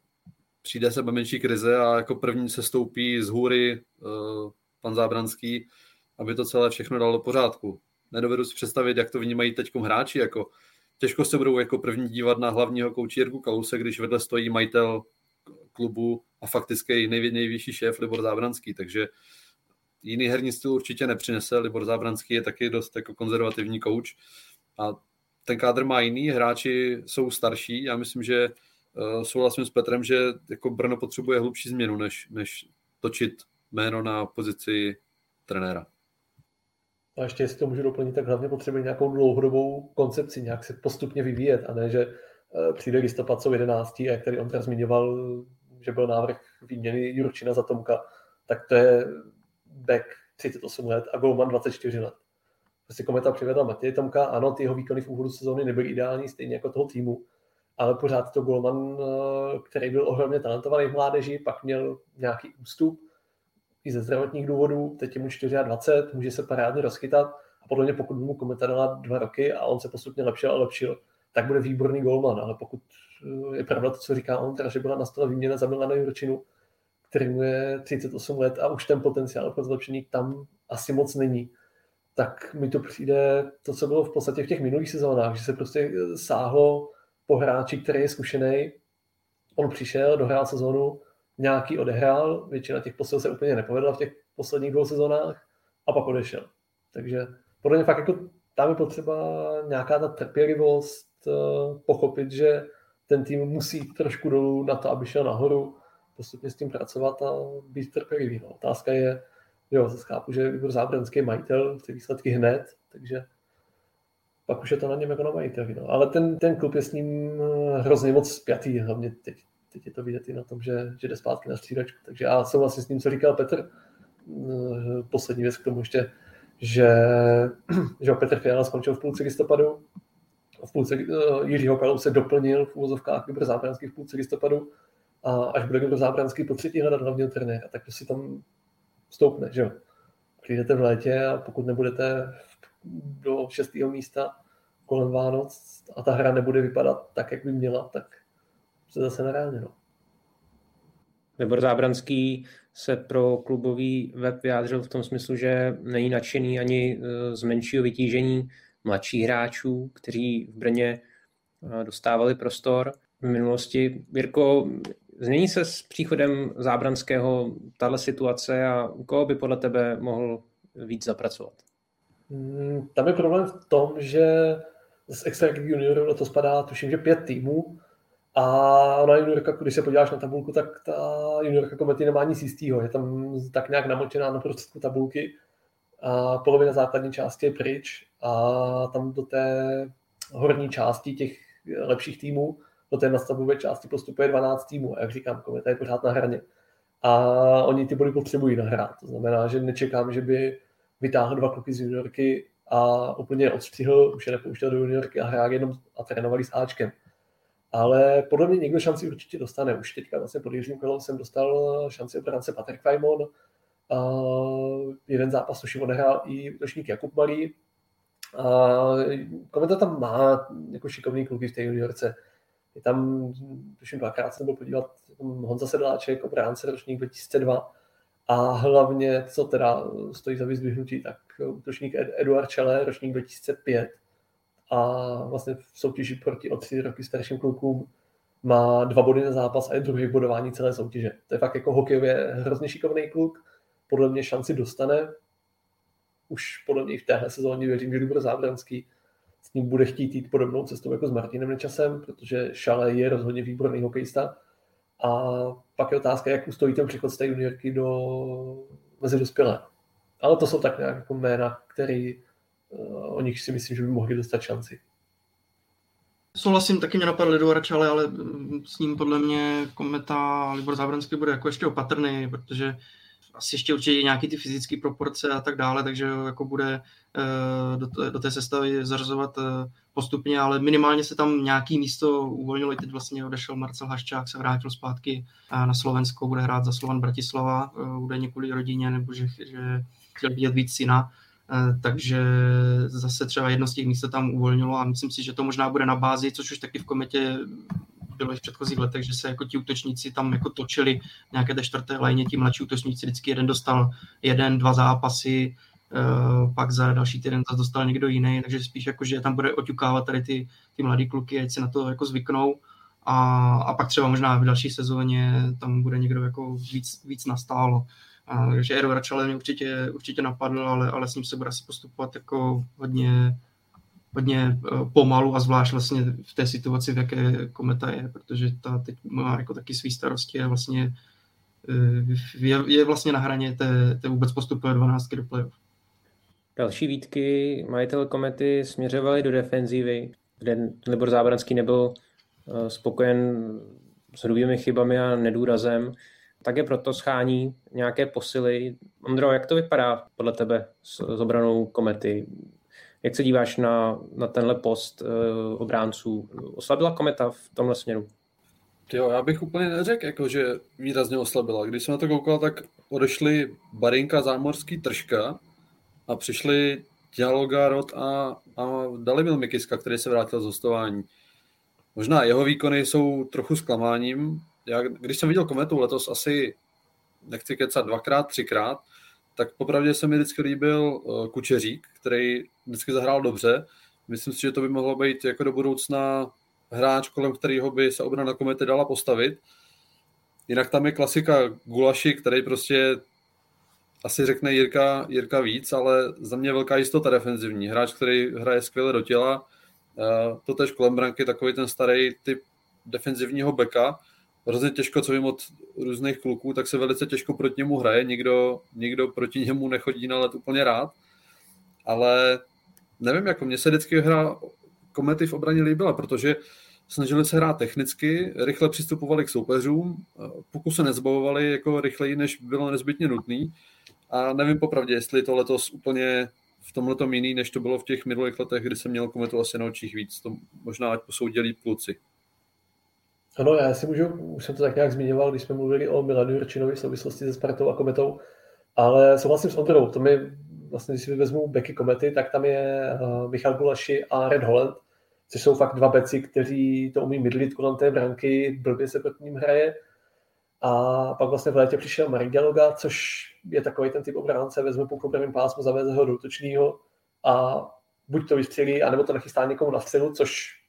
E: přijde se menší krize a jako první se stoupí z hůry uh, pan Zábranský, aby to celé všechno dalo do pořádku. Nedovedu si představit, jak to vnímají teď hráči. Jako, těžko se budou jako první dívat na hlavního kouči Jirku Kaluse, když vedle stojí majitel klubu a fakticky nej, nejvyšší šéf Libor Zábranský, takže jiný herní styl určitě nepřinese. Libor Zábranský je taky dost jako konzervativní kouč a ten kádr má jiný, hráči jsou starší. Já myslím, že uh, souhlasím s Petrem, že jako Brno potřebuje hlubší změnu, než, než točit jméno na pozici trenéra.
F: A ještě jestli to můžu doplnit, tak hlavně potřebuje nějakou dlouhodobou koncepci, nějak se postupně vyvíjet a ne, že uh, přijde listopad, jsou 11. a jak tady on zmiňoval, že byl návrh výměny Jurčina za Tomka, tak to je back 38 let a Golman 24 let. Prostě kometa přivedla Matěj Tomka, ano, ty jeho výkony v úvodu sezóny nebyly ideální, stejně jako toho týmu, ale pořád to Golman, eh, který byl ohromně talentovaný v mládeži, pak měl nějaký ústup i ze zdravotních důvodů, teď je mu 24, může se parádně rozchytat a podle mě pokud mu kometa dala dva roky a on se postupně lepšil a lepšil, tak bude výborný golman, ale pokud eh, je pravda to, co říká on, teda, že byla na stole výměna za Milana Jurčinu, který mu je 38 let a už ten potenciál pro zlepšení tam asi moc není, tak mi to přijde to, co bylo v podstatě v těch minulých sezónách, že se prostě eh, sáhlo po hráči, který je zkušený. On přišel, dohrál sezónu, nějaký odehrál, většina těch posil se úplně nepovedla v těch posledních dvou sezónách a pak odešel. Takže podle mě fakt jako tam je potřeba nějaká ta trpělivost, Eh, pochopit, že ten tým musí trošku dolů na to, aby šel nahoru, postupně s tím pracovat a být trpělivý. No. Otázka je, jo, zase chápu, že Igor Zábranský majitel, ty výsledky hned, takže pak už je to na něm jako na majiteli. No. Ale ten, ten klub je s ním eh, hrozně moc spjatý, hlavně teď, teď je to vidět i na tom, že, že jde zpátky na střídačku. Takže já souhlasím s tím, co říkal Petr. Eh, poslední věc k tomu ještě, že, že Petr Fiala skončil v půlce listopadu, v půlce uh, Jiřího Kalou se doplnil v úvozovkách Libor Zábranský v půlce listopadu a až bude Libor Zábranský po třetí hledat hlavního trenéra, tak to si tam stoupne, že jo. Přijdete v létě a pokud nebudete do šestého místa kolem Vánoc a ta hra nebude vypadat tak, jak by měla, tak se zase nereálně, no.
D: Libor Zábranský se pro klubový web vyjádřil v tom smyslu, že není nadšený ani eh, z menšího vytížení mladších hráčů, kteří v Brně eh, dostávali prostor v minulosti. Jirko, změní se s příchodem Zábranského tahle situace a koho by podle tebe mohl víc zapracovat?
F: Hmm, tam je problém v tom, že z Extra juniorů to spadá, tuším, že pět týmů a na juniorka, když se podíváš na tabulku, tak ta juniorka komety nemá nic jistého. Je tam tak nějak namočená na prostředku tabulky a polovina základní části je pryč a tam do té horní části těch lepších týmů, do té nastavové části postupuje 12 týmů. A jak říkám, kometa je pořád na hraně. A oni ty body potřebují nahrát. To znamená, že nečekám, že by vytáhl dva kluky z juniorky a úplně odstřihl, už je nepouštěl do juniorky a hrál jenom a trénovali s Ačkem. Ale podle mě někdo šanci určitě dostane. Už teďka vlastně pod Jiřím kolem jsem dostal šanci obránce Patrik Fajmon, Uh, jeden zápas tuším odehrál i útočník Jakub Malý. Uh, kometa tam má jako šikovný kluky v té juniorce. Je tam, tuším, dvakrát jsem byl podívat, Honza Sedláček, obránce ročník 2002. A hlavně, co teda stojí za vyzdvihnutí, tak útočník Eduard Čele, ročník 2005. A vlastně v soutěži proti o tři roky starším klukům má dva body na zápas a je druhý bodování celé soutěže. To je fakt jako hokejově hrozně šikovný kluk podle mě šanci dostane. Už podle mě i v téhle sezóně věřím, že Libor Zábranský s ním bude chtít jít podobnou cestou jako s Martinem Nečasem, protože Šale je rozhodně výborný hokejista. A pak je otázka, jak ustojí ten přechod z té juniorky do mezi dospělé. Ale to jsou tak nějak jako jména, který o nich si myslím, že by mohli dostat šanci.
G: Souhlasím, taky mě napadl Lidu Račale, ale mm, s ním podle mě Kometa Libor Zábranský bude jako ještě opatrný, protože asi ještě určitě nějaký ty fyzické proporce a tak dále, takže jako bude eh, do, té, sestavy zařazovat eh, postupně, ale minimálně se tam nějaký místo uvolnilo. I teď vlastně odešel Marcel Haščák, se vrátil zpátky na Slovensko, bude hrát za Slovan Bratislava, eh, bude kvůli rodině, nebo že, že chtěl vidět víc syna, takže zase třeba jedno z těch míst se tam uvolnilo a myslím si, že to možná bude na bázi, což už taky v kometě bylo i v předchozích letech, že se jako ti útočníci tam jako točili nějaké té čtvrté léně, ti mladší útočníci vždycky jeden dostal jeden, dva zápasy, uh, pak za další týden zase dostal někdo jiný, takže spíš jako, že tam bude oťukávat tady ty, ty mladý kluky, ať si na to jako zvyknou a, a pak třeba možná v další sezóně tam bude někdo jako víc, víc nastálo. A, takže Eero Račale mě určitě, určitě napadl, ale, ale s ním se bude asi postupovat jako hodně, hodně eh, pomalu a zvlášť vlastně v té situaci, v jaké kometa je, protože ta teď má jako taky svý starosti a vlastně eh, je, je vlastně na hraně té, té vůbec postupové 12 do playoff.
D: Další výtky majitel komety směřovali do defenzívy, kde Libor Zábranský nebyl eh, spokojen s hrubými chybami a nedůrazem, tak je proto schání nějaké posily. Ondro, jak to vypadá podle tebe s, s obranou komety? Jak se díváš na, na tenhle post uh, obránců? Oslabila kometa v tomhle směru?
E: Jo, já bych úplně neřekl, jako, že výrazně oslabila. Když jsem na to koukal, tak odešli Barinka, Zámorský, Tržka a přišli Dialoga, Rod a, a Dalibil Mikiska, který se vrátil z hostování. Možná jeho výkony jsou trochu zklamáním. Já, když jsem viděl kometu letos asi, nechci kecat, dvakrát, třikrát, tak popravdě se mi vždycky líbil eh, Kučeřík, který vždycky zahrál dobře. Myslím si, že to by mohlo být jako do budoucna hráč, kolem kterého by se obrana komety dala postavit. Jinak tam je klasika Gulaši, který prostě asi řekne Jirka, Jirka víc, ale za mě velká jistota defenzivní. Hráč, který hraje skvěle do těla, eh, to tež kolem branky, takový ten starý typ defenzivního beka, hrozně těžko, co vím od různých kluků, tak se velice těžko proti němu hraje, nikdo, nikdo proti němu nechodí na let úplně rád, ale nevím, jako mně se vždycky hra komety v obraně líbila, protože snažili se hrát technicky, rychle přistupovali k soupeřům, pokud se nezbavovali jako rychleji, než bylo nezbytně nutný. A nevím popravdě, jestli to letos úplně v tomhle jiný, než to bylo v těch minulých letech, kdy jsem měl kometu asi na očích víc. To možná ať posoudili kluci.
F: Ano, já si můžu, už jsem to tak nějak zmiňoval, když jsme mluvili o Milanu Jurčinovi v souvislosti se Spartou a Kometou, ale souhlasím s Ondrou, to mi vlastně, když si vezmu beky Komety, tak tam je uh, Michal Gulaši a Red Holland, což jsou fakt dva beci, kteří to umí mydlit kolem té branky, blbě se proti ním hraje. A pak vlastně v létě přišel Marek Dialoga, což je takový ten typ obránce, vezme po obranném pásmu, zaveze ho do útočního a buď to vystřelí, anebo to nachystá někomu na střelu, což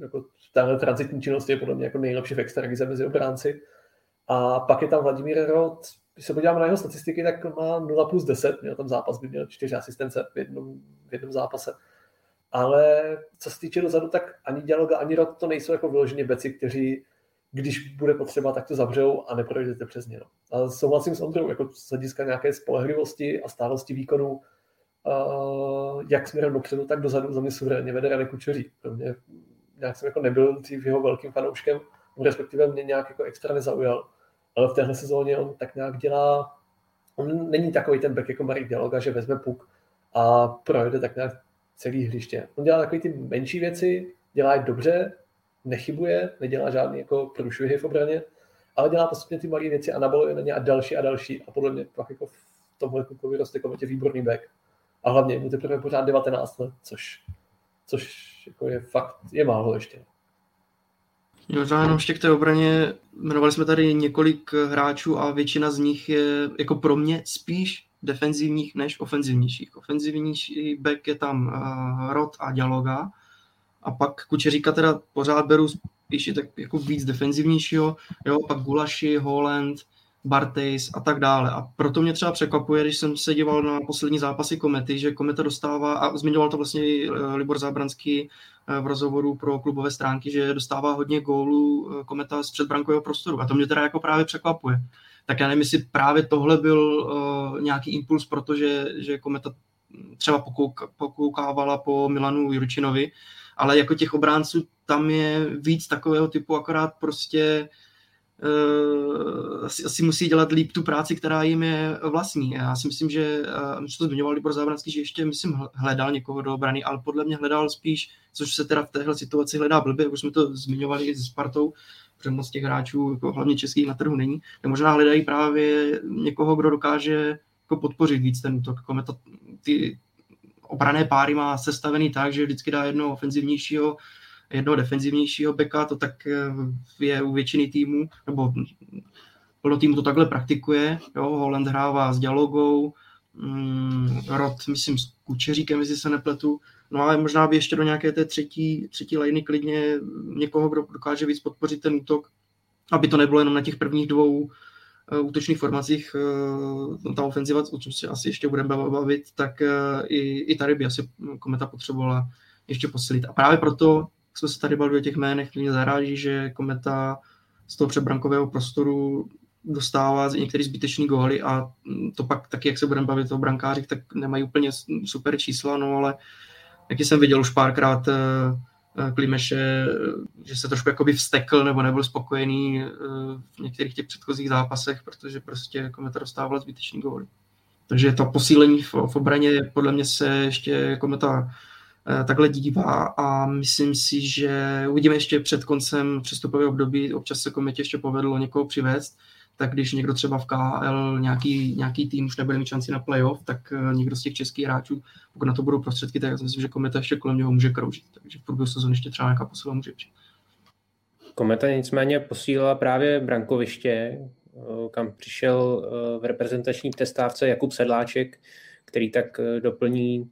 F: jako tahle transitní činnost je podle mě jako nejlepší v extralize mezi obránci. A pak je tam Vladimír Rod, když se podíváme na jeho statistiky, tak má 0 plus 10, měl tam zápas, by měl 4 asistence v jednom, v jednom zápase. Ale co se týče dozadu, tak ani Dialoga, ani Rod to nejsou jako vyloženě beci, kteří když bude potřeba, tak to zavřou a neprojdete přes ně. No. A souhlasím s Ondrou, jako z hlediska nějaké spolehlivosti a stálosti výkonu, uh, jak směrem dopředu, tak dozadu za mě suverénně vede Radek Kučeří. Pro mě nějak jsem jako nebyl dřív jeho velkým fanouškem, respektive mě nějak jako extra nezaujal. Ale v téhle sezóně on tak nějak dělá, on není takový ten back jako Marek Dialoga, že vezme puk a projede tak nějak celý hřiště. On dělá takové ty menší věci, dělá je dobře, nechybuje, nedělá žádný jako průšvihy v obraně, ale dělá postupně ty malé věci a nabaluje na ně a další a další. A podle mě pak jako v tomhle klukovi roste jako výborný back. A hlavně mu teprve pořád 19 let, což což jako je fakt, je málo ještě.
G: Jo, jenom ještě k té obraně, jmenovali jsme tady několik hráčů a většina z nich je jako pro mě spíš defenzivních než ofenzivnějších. Ofenzivnější back je tam uh, Rod a Dialoga a pak Kučeříka teda pořád beru spíš tak jako víc defenzivnějšího, jo, pak Gulaši, Holland, Bartejs a tak dále. A proto mě třeba překvapuje, když jsem se díval na poslední zápasy Komety, že Kometa dostává, a zmiňoval to vlastně eh, Libor Zábranský v rozhovoru pro klubové stránky, že dostává hodně gólů Kometa z předbrankového prostoru. A to mě teda jako právě překvapuje. Tak já nevím, jestli právě tohle byl nějaký impuls, protože že Kometa třeba pokouk, pokoukávala po Milanu Jurčinovi, ale jako těch obránců tam je víc takového typu, akorát prostě uh, asi, asi musí dělat líp tu práci, která jim je vlastní. Já si myslím, že, uh, to zmiňoval Libor Zábranský, že ještě, myslím, hledal někoho do obrany, ale podle mě hledal spíš, což se teda v téhle situaci hledá blbě, už jsme to zmiňovali i s Spartou, protože moc těch hráčů, jako hlavně českých na trhu není, tak možná hledají právě někoho, kdo dokáže jako podpořit víc ten útok. Jako ty obrané páry má sestavený tak, že vždycky dá jednoho ofenzivnějšího, jednoho defenzivnějšího beka, to tak eh, je u většiny týmů, nebo plno týmu to takhle praktikuje. Jo? Holland hrává s dialogou, mm, Rod, myslím, s Kučeříkem, jestli se nepletu. No ale možná by ještě do nějaké té třetí, třetí liny klidně někoho, kdo dokáže víc podpořit ten útok, aby to nebylo jenom na těch prvních dvou Eh, útočných formacích eh, ta ofenziva, o čem se asi ještě budeme bavit, tak i, i tady by asi Kometa potřebovala ještě posilit. A právě proto jsme se tady bavili o těch jménech, mě zaráží, že Kometa z toho předbrankového prostoru dostává některý zbytečný góly a to pak taky, jak se budeme bavit o brankářích, tak nemají úplně super čísla, no ale jak jsem viděl už párkrát Eh, Klimeše, že se trošku jakoby vstekl nebo nebyl spokojený eh, v některých těch předchozích zápasech, protože prostě Kometa dostával zbytečný góly. Takže to posílení v, v obraně podle mě se ještě Kometa eh, takhle dívá a myslím si, že uvidíme ještě před koncem přestupového období, občas se Kometě ještě povedlo někoho přivést, tak když někdo třeba v KL nějaký, nějaký tým už nebude mít šanci na playoff, tak eh, někdo z těch českých hráčů, pokud na to budou prostředky, tak já si myslím, že Kometa ještě kolem něho může kroužit. Takže v průběhu sezóny ještě třeba nějaká posila může přijít.
D: Kometa nicméně posílila právě brankoviště, eh, kam přišel eh, v reprezentační testávce Jakub Sedláček, který tak doplní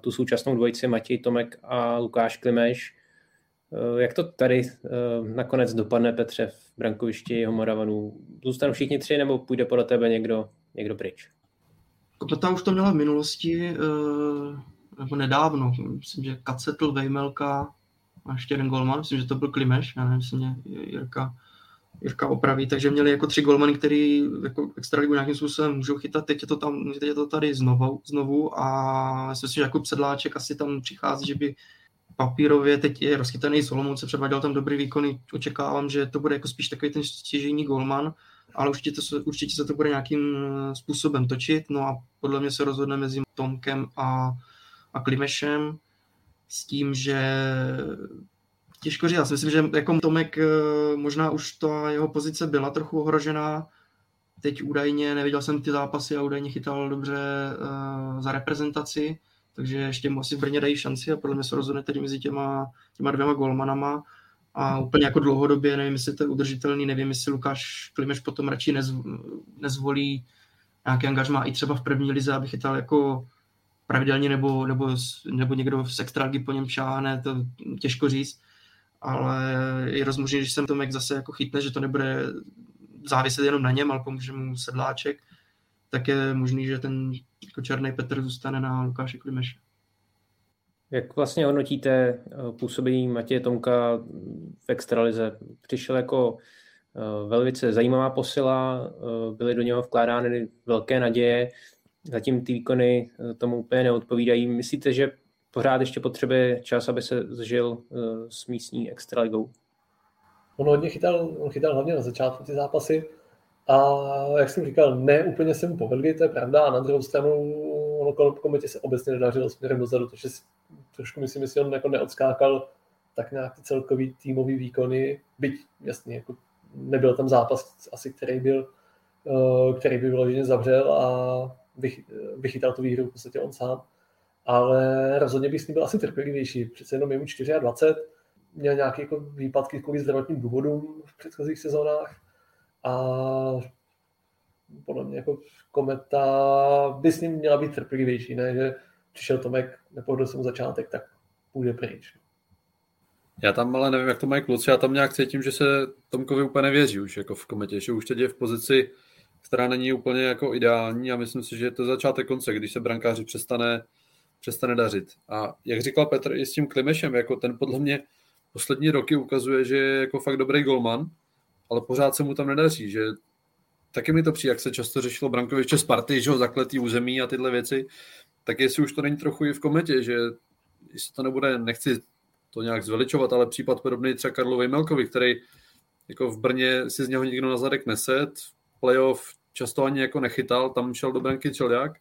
D: tu současnou dvojici Matěj Tomek a Lukáš Klimeš. Jak to tady nakonec dopadne, Petře, v brankovišti jeho Moravanů. Zůstanou všichni tři nebo půjde podle tebe někdo, někdo pryč?
G: Kotleta už to měla v minulosti, eh, nebo nedávno. Myslím, že Kacetl, Vejmelka a ještě jeden golman. Myslím, že to byl Klimeš, já nevím, jestli mě Jirka, Jirka opraví. Takže měli jako tři golmany, který jako extraligu nějakým způsobem můžou chytat. Teď je to, tam, teď je to tady znovu, znovu a myslím si, že jako Sedláček asi tam přichází, že by papírově teď je rozchytaný Solomon, předváděl tam dobrý výkony, očekávám, že to bude jako spíš takový ten stěžení golman, ale určitě, to, určitě se to bude nějakým eh, způsobem točit, no a podle mě se rozhodne mezi Tomkem a, a Klimešem s tím, že těžko říct, já si myslím, že jako Tomek eh, možná už ta jeho pozice byla trochu ohrožená, teď údajně, neviděl jsem ty zápasy a údajně chytal dobře uh, za reprezentaci, takže ještě mu asi v Brně dají šanci a podle mě se rozhodne tedy mezi těma, těma dvěma golmanama. A úplně jako dlouhodobě, nevím, jestli to je udržitelný, nevím, jestli Lukáš Klimeš potom radši nez, nezvolí nějaký angažmá i třeba v první lize, aby chytal jako pravidelně nebo, nebo, nebo někdo z extraligy po něm šáhne, to těžko říct, ale je rozmožný, že jsem Tomek zase jako chytne, že to nebude záviset jenom na něm, ale pomůže mu sedláček, tak je možný, že ten jako černý Petr zůstane na Lukáši Klimeše.
D: Jak vlastně hodnotíte eh, působení Matěje Tomka v extralize? Přišel jako eh, velice zajímavá posila, eh, byly do něho vkládány velké naděje, zatím ty výkony tomu úplně neodpovídají. Myslíte, že pořád ještě potřebuje čas, aby se zžil s místní extraligou?
F: On hodně chytal, on chytal hlavně na začátku ty zápasy, a jak jsem říkal, ne úplně se mu povedli, to je pravda, a na druhou stranu ono kolem kometě se obecně nedařilo směrem dozadu, takže trošku myslím, že on jako neodskákal tak nějak ty celkový týmový výkony, byť jasně, jako nebyl tam zápas asi, který byl, eh, který by vyloženě zavřel a vychytal tu výhru v podstatě on sám. Ale rozhodně bych s ním byl asi trpělivější. Přece jenom je mu 24, měl nějaké jako výpadky kvůli zdravotním důvodům v předchozích sezónách a podle mě jako kometa by s ním měla být trpělivější, ne, že přišel Tomek, nepohodl jsem začátek, tak půjde pryč.
E: Já tam ale nevím, jak to mají kluci, já tam nějak cítím, že se Tomkovi úplně nevěří už jako v kometě, že už teď je v pozici, která není úplně jako ideální a myslím si, že je to začátek konce, když se brankáři přestane, přestane dařit. A jak říkal Petr i s tím Klimešem, jako ten podle mě poslední roky ukazuje, že je jako fakt dobrý golman, ale pořád se mu tam nedaří, že taky mi to přijde, jak se často řešilo brankoviště Sparty, že ho zakletý území a tyhle věci, tak jestli už to není trochu i v kometě, že jestli to nebude, nechci to nějak zveličovat, ale případ podobný třeba Karlovi Melkovi, který jako v Brně si z něho nikdo na zadek neset, playoff často ani jako nechytal, tam šel do branky Čeljak,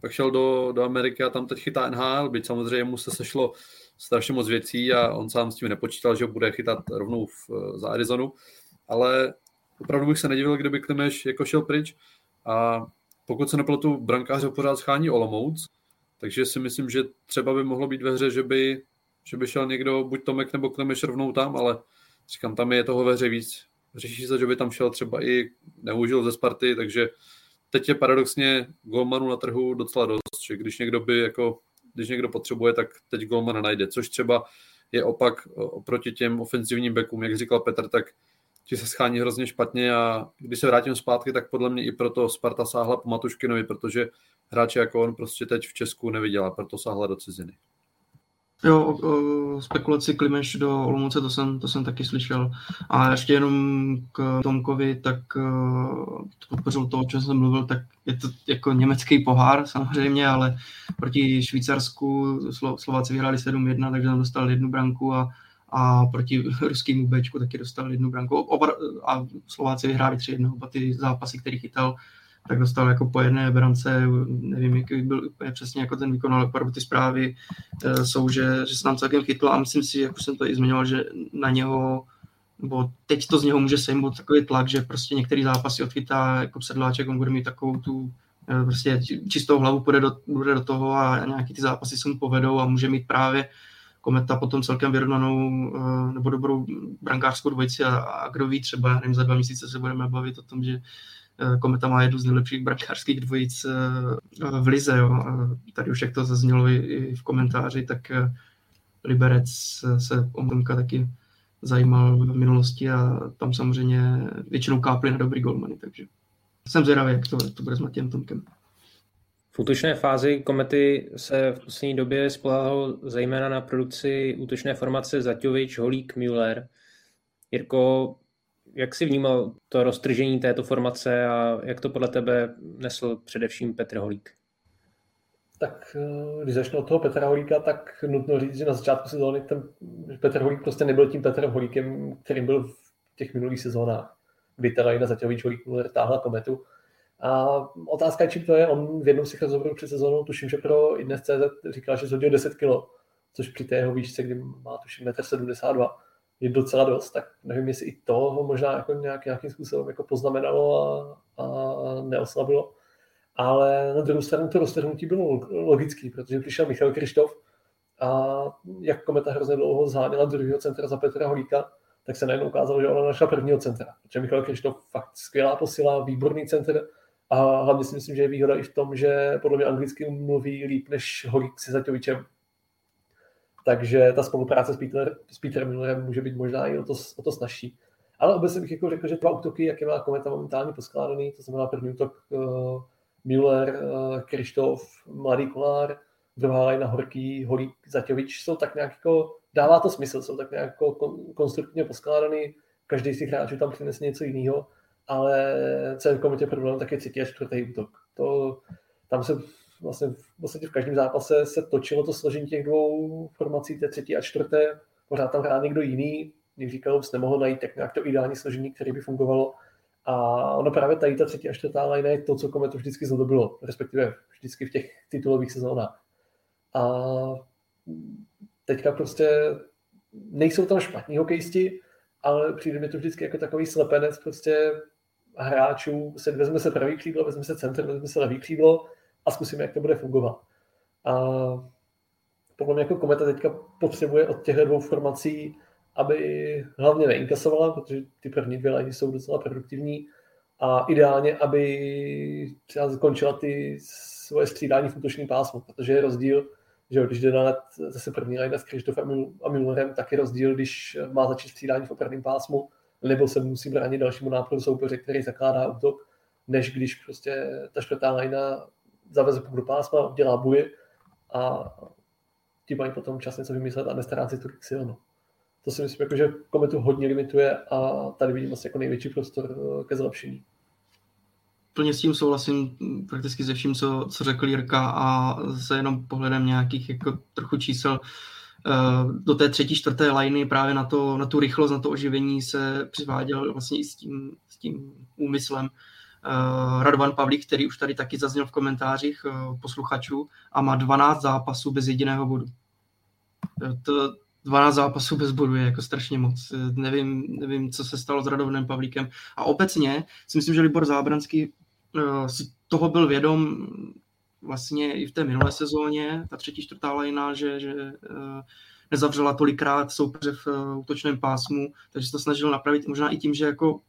E: pak šel do, do Ameriky a tam teď chytá NHL, byť samozřejmě mu se sešlo strašně moc věcí a on sám s tím nepočítal, že bude chytat rovnou v, za Arizonu, ale opravdu bych se nedivil, kdyby Klimeš jako šel pryč a pokud se nepletu, brankáře pořád schání Olomouc, takže si myslím, že třeba by mohlo být ve hře, že by, že by šel někdo, buď Tomek nebo Klimeš rovnou tam, ale říkám, tam je toho ve hře víc. Řeší se, že by tam šel třeba i neužil ze Sparty, takže teď je paradoxně golmanu na trhu docela dost, že když někdo by jako, když někdo potřebuje, tak teď golmana najde, což třeba je opak oproti těm ofenzivním backům, jak říkal Petr, tak ti se schání hrozně špatně a když se vrátím zpátky, tak podle mě i proto Sparta sáhla po Matuškinovi, protože hráče jako on prostě teď v Česku neviděla, proto sáhla do ciziny.
G: Jo, o, o spekulaci Klimeš do Olomouce, to jsem, to jsem taky slyšel. A ještě jenom k Tomkovi, tak uh, podpořil to, o čem jsem mluvil, tak je to jako německý pohár samozřejmě, ale proti Švýcarsku Slo, Slováci vyhráli 7-1, takže tam dostal jednu branku a, a proti ruskému Bčku taky dostal jednu branku. Oba, a Slováci vyhráli 3-1, oba ty zápasy, který chytal, tak dostal jako po jedné brance, nevím, jaký byl úplně přesně jako ten výkon, ale opravdu ty zprávy uh, jsou, že, že se nám celkem chytlo a myslím si, jak už jsem to i zmiňoval, že na něho nebo teď to z něho může sejmout takový tlak, že prostě některý zápasy odchytá jako sedláček, on bude mít takovou tu eh, prostě čistou hlavu, půjde do, bude do toho a nějaký ty zápasy se mu povedou a může mít právě Kometa potom celkem vyrovnanou eh, nebo dobrou brankářskou dvojici a, a kdo ví, třeba nevím, za dva měsíce se budeme bavit o tom, že Eh, Kometa má jednu z nejlepších brankářských dvojic eh, v Lize. Jo. Tady už jak to zaznělo i v komentáři, tak eh, Liberec se o Tomka taky zajímal v minulosti a tam samozřejmě většinou kápli na dobrý golmany, takže jsem zvědavý, jak to, to bude s Matějem Tomkem.
D: V útočné fázi Komety se v poslední době spolehlo zejména na produkci útočné formace Zaťovič, Holík, Müller. Jirko, jak jsi vnímal to roztržení této formace a jak to podle tebe nesl především Petr Holík?
F: Tak eh, když začnu od toho Petra Holíka, tak nutno říct, že na začátku sezóny ten Petr Holík prostě nebyl tím Petrem Holíkem, kterým byl v těch minulých sezónách, kdy teda Jina Zatějovič Holík táhla kometu. A otázka čím to je. On v jednom z těch rozhovorů před sezónou, tuším, že pro CZ říkal, že zhodil 10 kg, což při té jeho výšce, kdy má tuším 1,72 m, je docela dost, tak nevím, jestli i to ho možná jako nějak, nějakým způsobem jako poznamenalo a, a neoslabilo. Ale na druhou stranu to roztrhnutí bylo logický, protože přišel Michal Krištof a jak kometa hrozně dlouho zháněla druhého centra za Petra Holíka, tak se najednou ukázalo, že ona našla prvního centra. Protože Michal Krištof fakt skvělá posila, výborný centr a hlavně si myslím, že je výhoda i v tom, že podle mě anglicky mluví líp než Holík si Zaťovičem, takže ta spolupráce s, Peter, s Peterem Millerem může být možná i o to, o to snažší. Ale obecně bych jako řekl, že dva útoky, jak je má Kometa momentálně poskládaný, to znamená první útok uh, Müller, uh, Krištof, Mladý Kolár, druhá lajna Horký, Holík, Zaťovič, jsou tak nějak jako, dává to smysl, jsou tak nějak jako kon, konstruktivně poskládaný, každý z těch hráčů tam přinese něco jiného, ale celý kometě problém taky třetí a čtvrtý útok. To, tam se vlastně v v každém zápase se točilo to složení těch dvou formací, té třetí a čtvrté, pořád tam hrál někdo jiný, když říkal, že nemohl najít tak nějak to ideální složení, které by fungovalo. A ono právě tady ta třetí a čtvrtá line je to, co Kometu vždycky zdobilo, respektive vždycky v těch titulových sezónách. A teďka prostě nejsou tam špatní hokejisti, ale přijde mi to vždycky jako takový slepenec prostě hráčů, se, vezme se pravý křídlo, vezme se centr, vezme se levý křídlo a zkusíme, jak to bude fungovat. A podle mě jako Kometa teďka potřebuje od těchto dvou formací, aby hlavně neinkasovala, protože ty první dvě liny jsou docela produktivní, a ideálně, aby třeba zakončila ty svoje střídání v útočný pásmu, protože je rozdíl, že když jde let zase první line s Krištofem a Müllerem, tak je rozdíl, když má začít střídání v opravném pásmu, nebo se musí bránit dalšímu nápadu soupeře, který zakládá útok, než když prostě ta čtvrtá lajna zaveze půl do pásma, dělá buji a ti mají potom čas něco vymyslet a nestará si tolik sil. No. To si myslím, jako, že kometu hodně limituje a tady vidím asi jako největší prostor eh, ke zlepšení.
G: Plně s tím souhlasím prakticky se vším, co, co řekl Jirka a se jenom pohledem nějakých jako trochu čísel eh, do té třetí, čtvrté liny právě na, to, na tu rychlost, na to oživení se přiváděl vlastně i s tím, s tím úmyslem. Uh, Radovan Pavlík, který už tady taky zazněl v komentářích uh, posluchačů a má 12 zápasů bez jediného bodu. To, 12 zápasů bez bodu je jako strašně moc. Nevím, nevím, co se stalo s Radovnem Pavlíkem. A obecně si myslím, že Libor Zábranský si toho byl vědom vlastně i v té minulé sezóně, ta třetí, čtvrtá lajna, že, že nezavřela tolikrát soupeře v útočném pásmu, takže se to snažil napravit možná i tím, že jako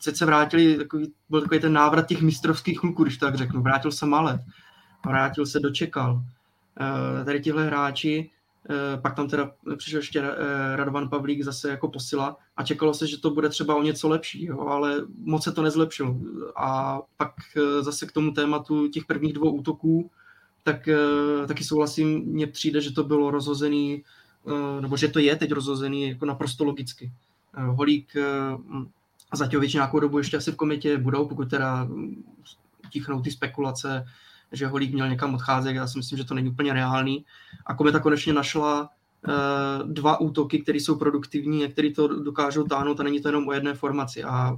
G: se se vrátili, takový, byl takový ten návrat těch mistrovských kluků, když tak řeknu. Vrátil se Malet, vrátil se Dočekal. Uh, tady tihle hráči Eh, pak tam teda přišel ještě eh, Radovan Pavlík zase jako posila a čekalo se, že to bude třeba o něco lepší, jo, ale moc se to nezlepšilo. A pak eh, zase k tomu tématu těch prvních dvou útoků, tak taky souhlasím, mně přijde, že to bylo rozhozený, nebo že to je teď rozhozený jako naprosto logicky. Holík a Zaťovič nějakou dobu ještě asi v komitě budou, pokud teda tichnou ty spekulace, že Holík měl někam odcházet, já si myslím, že to není úplně reálný. A Kometa konečně našla uh, dva útoky, které jsou produktivní a které to dokážou táhnout a není to jenom o jedné formaci. A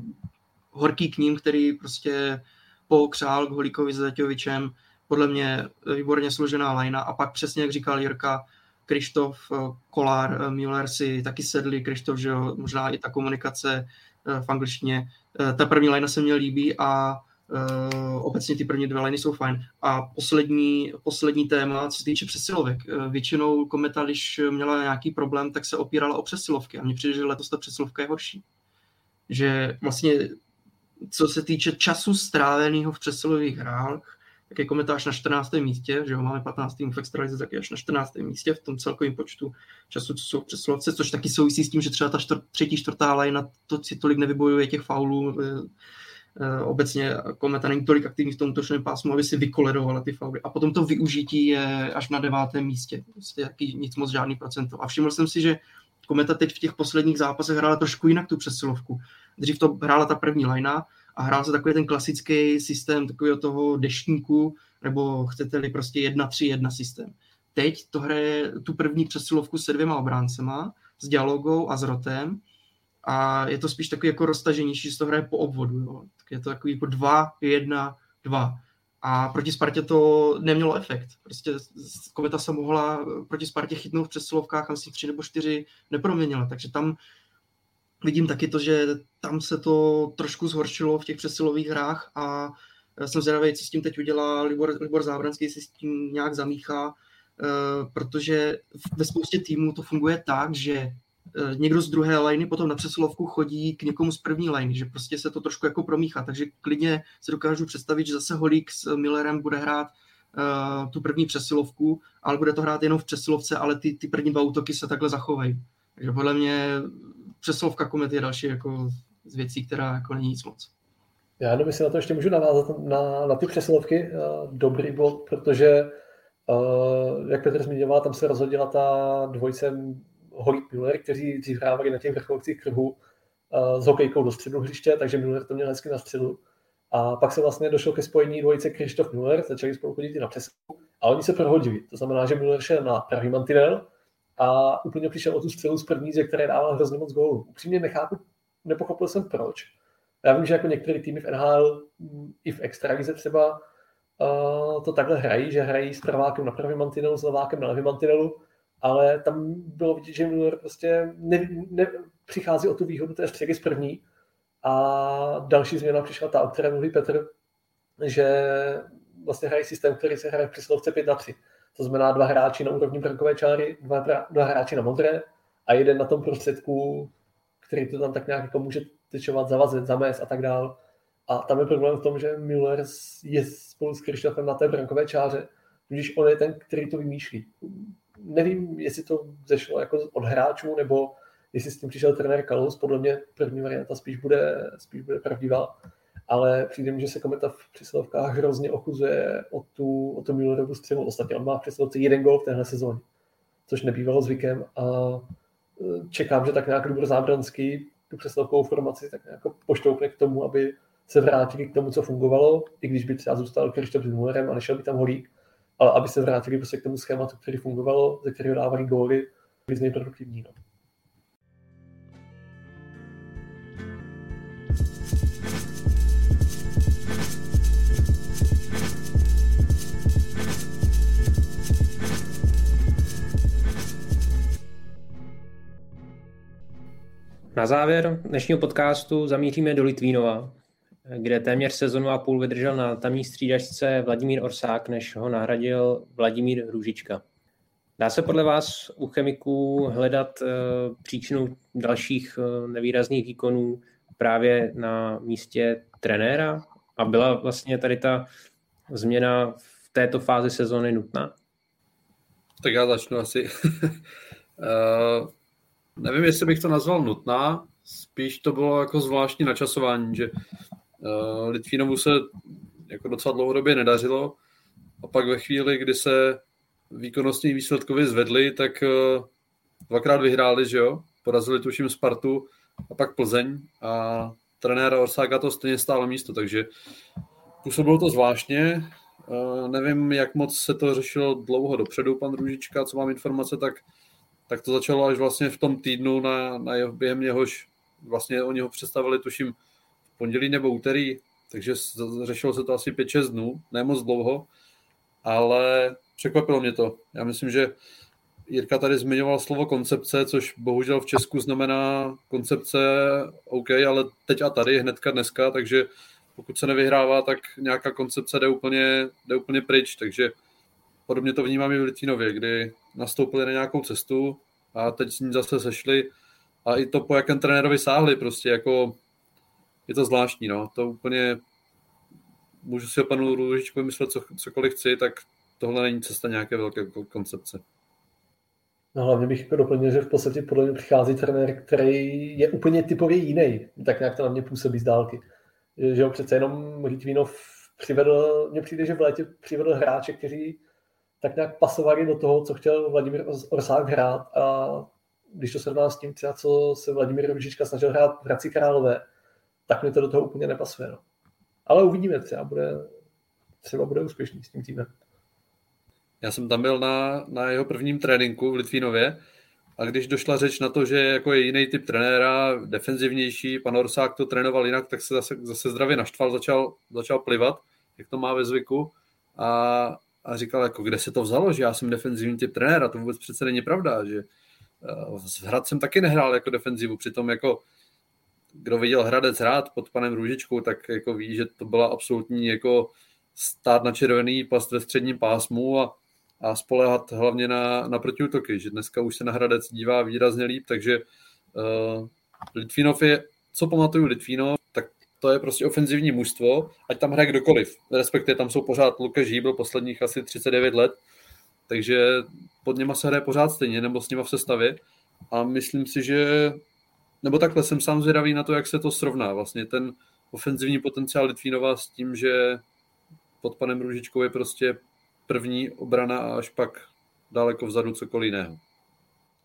G: horký k ním, který prostě pokřál k Holíkovi s Zaťovičem, podle mě výborně složená lajna a pak přesně, jak říkal Jirka, Krištof, eh, Kolár, eh, Müller si taky sedli, Krištof, že jo, možná i ta komunikace v angličtině. Ta první lajna se mně líbí a Uh, obecně ty první dvě liny jsou fajn. A poslední, poslední téma, co se týče přesilovek. Většinou kometa, když měla nějaký problém, tak se opírala o přesilovky. A mně přijde, že letos ta přesilovka je horší. Že vlastně, co se týče času stráveného v přesilových hrách, tak je kometa až na 14. místě, že ho máme 15. v extralize, tak je až na 14. místě v tom celkovém počtu času, co jsou v přesilovce, což taky souvisí s tím, že třeba ta čtvrt, třetí, čtvrtá lajna to si tolik nevybojuje těch faulů, eh, Eh, obecně Kometa není tolik aktivní v tom útočném pásmu, aby si vykoledovala ty fauly. A potom to využití je až na devátém místě. Prostě jaký, nic moc žádný procento. A všiml jsem si, že Kometa teď v těch posledních zápasech hrála trošku jinak tu přesilovku. Dřív to hrála ta první lajna a hrál se takový ten klasický systém takového toho deštníku, nebo chcete-li prostě 1-3-1 systém. Teď to hraje tu první přesilovku se dvěma obráncema, s dialogou a s rotem a je to spíš takový jako roztaženější, že to hraje po obvodu. Jo. Tak je to takový jako dva, jedna, dva. A proti Spartě to nemělo efekt. Prostě Kometa se mohla proti Spartě chytnout v přesilovkách, asi tři nebo čtyři neproměnila. Takže tam vidím taky to, že tam se to trošku zhoršilo v těch přesilových hrách a jsem zvědavý, co s tím teď udělá Libor, Libor Zábranský, si s tím nějak zamíchá, eh, protože ve spoustě týmů to funguje tak, že Eh, někdo z druhé liney potom na přesilovku chodí k někomu z první liney, že prostě se to trošku jako promíchá, takže klidně si dokážu představit, že zase Holík s Millerem bude hrát uh, tu první přesilovku, ale bude to hrát jenom v přesilovce, ale ty, ty první dva útoky se takhle zachovají. Takže podle mě přesilovka komet je další jako z věcí, která jako není nic moc.
F: Já jenom si na to ještě můžu navázat na, na ty přesilovky. Uh, dobrý bod, protože uh, jak Petr zmiňoval, tam se rozhodila ta dvojce Holík Müller, kteří dřív hrávali na těch vrcholcích kruhu uh, s hokejkou do středu hřiště, takže Müller to měl hezky na středu. A pak se vlastně došlo ke spojení dvojice Krištof Müller, začali spolu chodit i na přesku a oni se prohodili. To znamená, že Müller šel na pravý mantinel a úplně přišel o tu střelu z první, ze které dával hrozně moc gólů. Upřímně nechápu, nepochopil jsem proč. Já vím, že jako některé týmy v NHL i v extralize třeba uh, to takhle hrají, že hrají s pravákem na pravý mantinelu, s levákem na levý mantinelu, ale tam bylo vidět, že Müller prostě ne, ne, přichází o tu výhodu té střely z první a další změna přišla ta, o které mluví Petr, že vlastně hrají systém, který se hraje v přeslovce 5 na 3. To znamená dva hráči na úrovni brankové čáry, dva, dva hráči na modré a jeden na tom prostředku, který to tam tak nějak jako může tečovat, zavazit, zamést a tak dál. A tam je problém v tom, že Müller je spolu s Krištofem na té brankové čáře Když on je ten, který to vymýšlí. Nevím, jestli to zešlo jako od hráčů, nebo jestli s tím přišel trenér Kalous, podle mě první varianta spíš bude, spíš bude pravdivá, ale přijde mi, že se kometa v přesilovkách hrozně ochuzuje o tu, o tu Millerovu střelu. Ostatně on má v přesilovce jeden gol v téhle sezóně, což nebývalo zvykem a e, čekám, že tak nějak Lubor Zábranský tu přesilovkovou formaci tak nějak poštoupne k tomu, aby se vrátili k tomu, co fungovalo, i když by třeba zůstal Krištof s Mullerem a nešel by tam holík, ale aby se vrátili prostě k tomu schématu, který fungovalo, ze kterého dávali góly, by z něj produktivní. No.
D: Na závěr dnešního podcastu zamíříme do Litvínova, kde téměř sezonu a půl vydržel na tamní střídačce Vladimír Orsák, než ho nahradil Vladimír Růžička. Dá se podle vás u chemiků hledat uh, příčinu dalších uh, nevýrazných výkonů právě na místě trenéra? A byla vlastně tady ta změna v této fázi sezóny nutná?
E: Tak já začnu asi. uh, nevím, jestli bych to nazval nutná, spíš to bylo jako zvláštní načasování, že uh, Litvinovu se jako docela dlouhodobě nedařilo a pak ve chvíli, kdy se výkonnostní výsledkově zvedli, tak uh, dvakrát vyhráli, že jo? Porazili tuším Spartu a pak Plzeň a trenéra Orsáka to stejně stálo místo, takže působilo to zvláštně. Uh, nevím, jak moc se to řešilo dlouho dopředu, pan Růžička, co mám informace, tak tak to začalo až vlastně v tom týdnu, na, na jeho, během něhož vlastně oni ho představili, tuším, v pondělí nebo úterý, takže řešilo se to asi 5-6 dnů, ne moc dlouho, ale překvapilo mě to. Já myslím, že Jirka tady zmiňoval slovo koncepce, což bohužel v Česku znamená koncepce OK, ale teď a tady, hnedka dneska, takže pokud se nevyhrává, tak nějaká koncepce jde úplně, jde úplně pryč, takže podobně to vnímám i v Litvínově, kdy nastoupili na nějakou cestu a teď s ní zase sešli a i to po jakém trenérovi sáhli, prostě jako je to zvláštní, no, to úplně můžu si o panu Růžičkovi myslet co, cokoliv chci, tak tohle není cesta nějaké velké koncepce.
F: No hlavně bych jako doplnil, že v podstatě podle mě přichází trenér, který je úplně typově jiný. Tak nějak to na mě působí z dálky. Že ho přece jenom Litvínov přivedl, mně přijde, že v létě přivedl hráče, kteří tak nějak pasovali do toho, co chtěl Vladimír Orsák hrát a když to srovná s tím třeba, co se Vladimír Ružička snažil hrát v Hradci Králové, tak mi to do toho úplně nepasuje. No. Ale uvidíme, třeba bude, třeba bude úspěšný s tím týmem.
E: Já jsem tam byl na, na jeho prvním tréninku v Litvínově a když došla řeč na to, že jako je jiný typ trenéra, defenzivnější, pan Orsák to trénoval jinak, tak se zase, zase zdravě naštval, začal, začal plivat, jak to má ve zvyku a, a říkal, jako, kde se to vzalo, že já jsem defenzivní typ trenéra, to vůbec přece není pravda, že eh, Hrad jsem taky nehrál jako defenzivu, přitom jako kdo viděl Hradec rád pod panem Růžičkou, tak jako ví, že to byla absolutní jako stát na červený past ve středním pásmu a, a spolehat hlavně na, na protiútoky, že dneska už se na Hradec dívá výrazně líp, takže uh, Litvinov je, co pamatuju Litvinov, to je prostě ofenzivní mužstvo, ať tam hraje kdokoliv. Respektive tam jsou pořád Lukáš Žíbl posledních asi 39 let, takže pod něma se hraje pořád stejně, nebo s nima v sestavě. A myslím si, že, nebo takhle jsem sám zvědavý na to, jak se to srovná. Vlastně ten ofenzivní potenciál Litvínova s tím, že pod panem Růžičkou je prostě první obrana a až pak daleko vzadu cokoliv jiného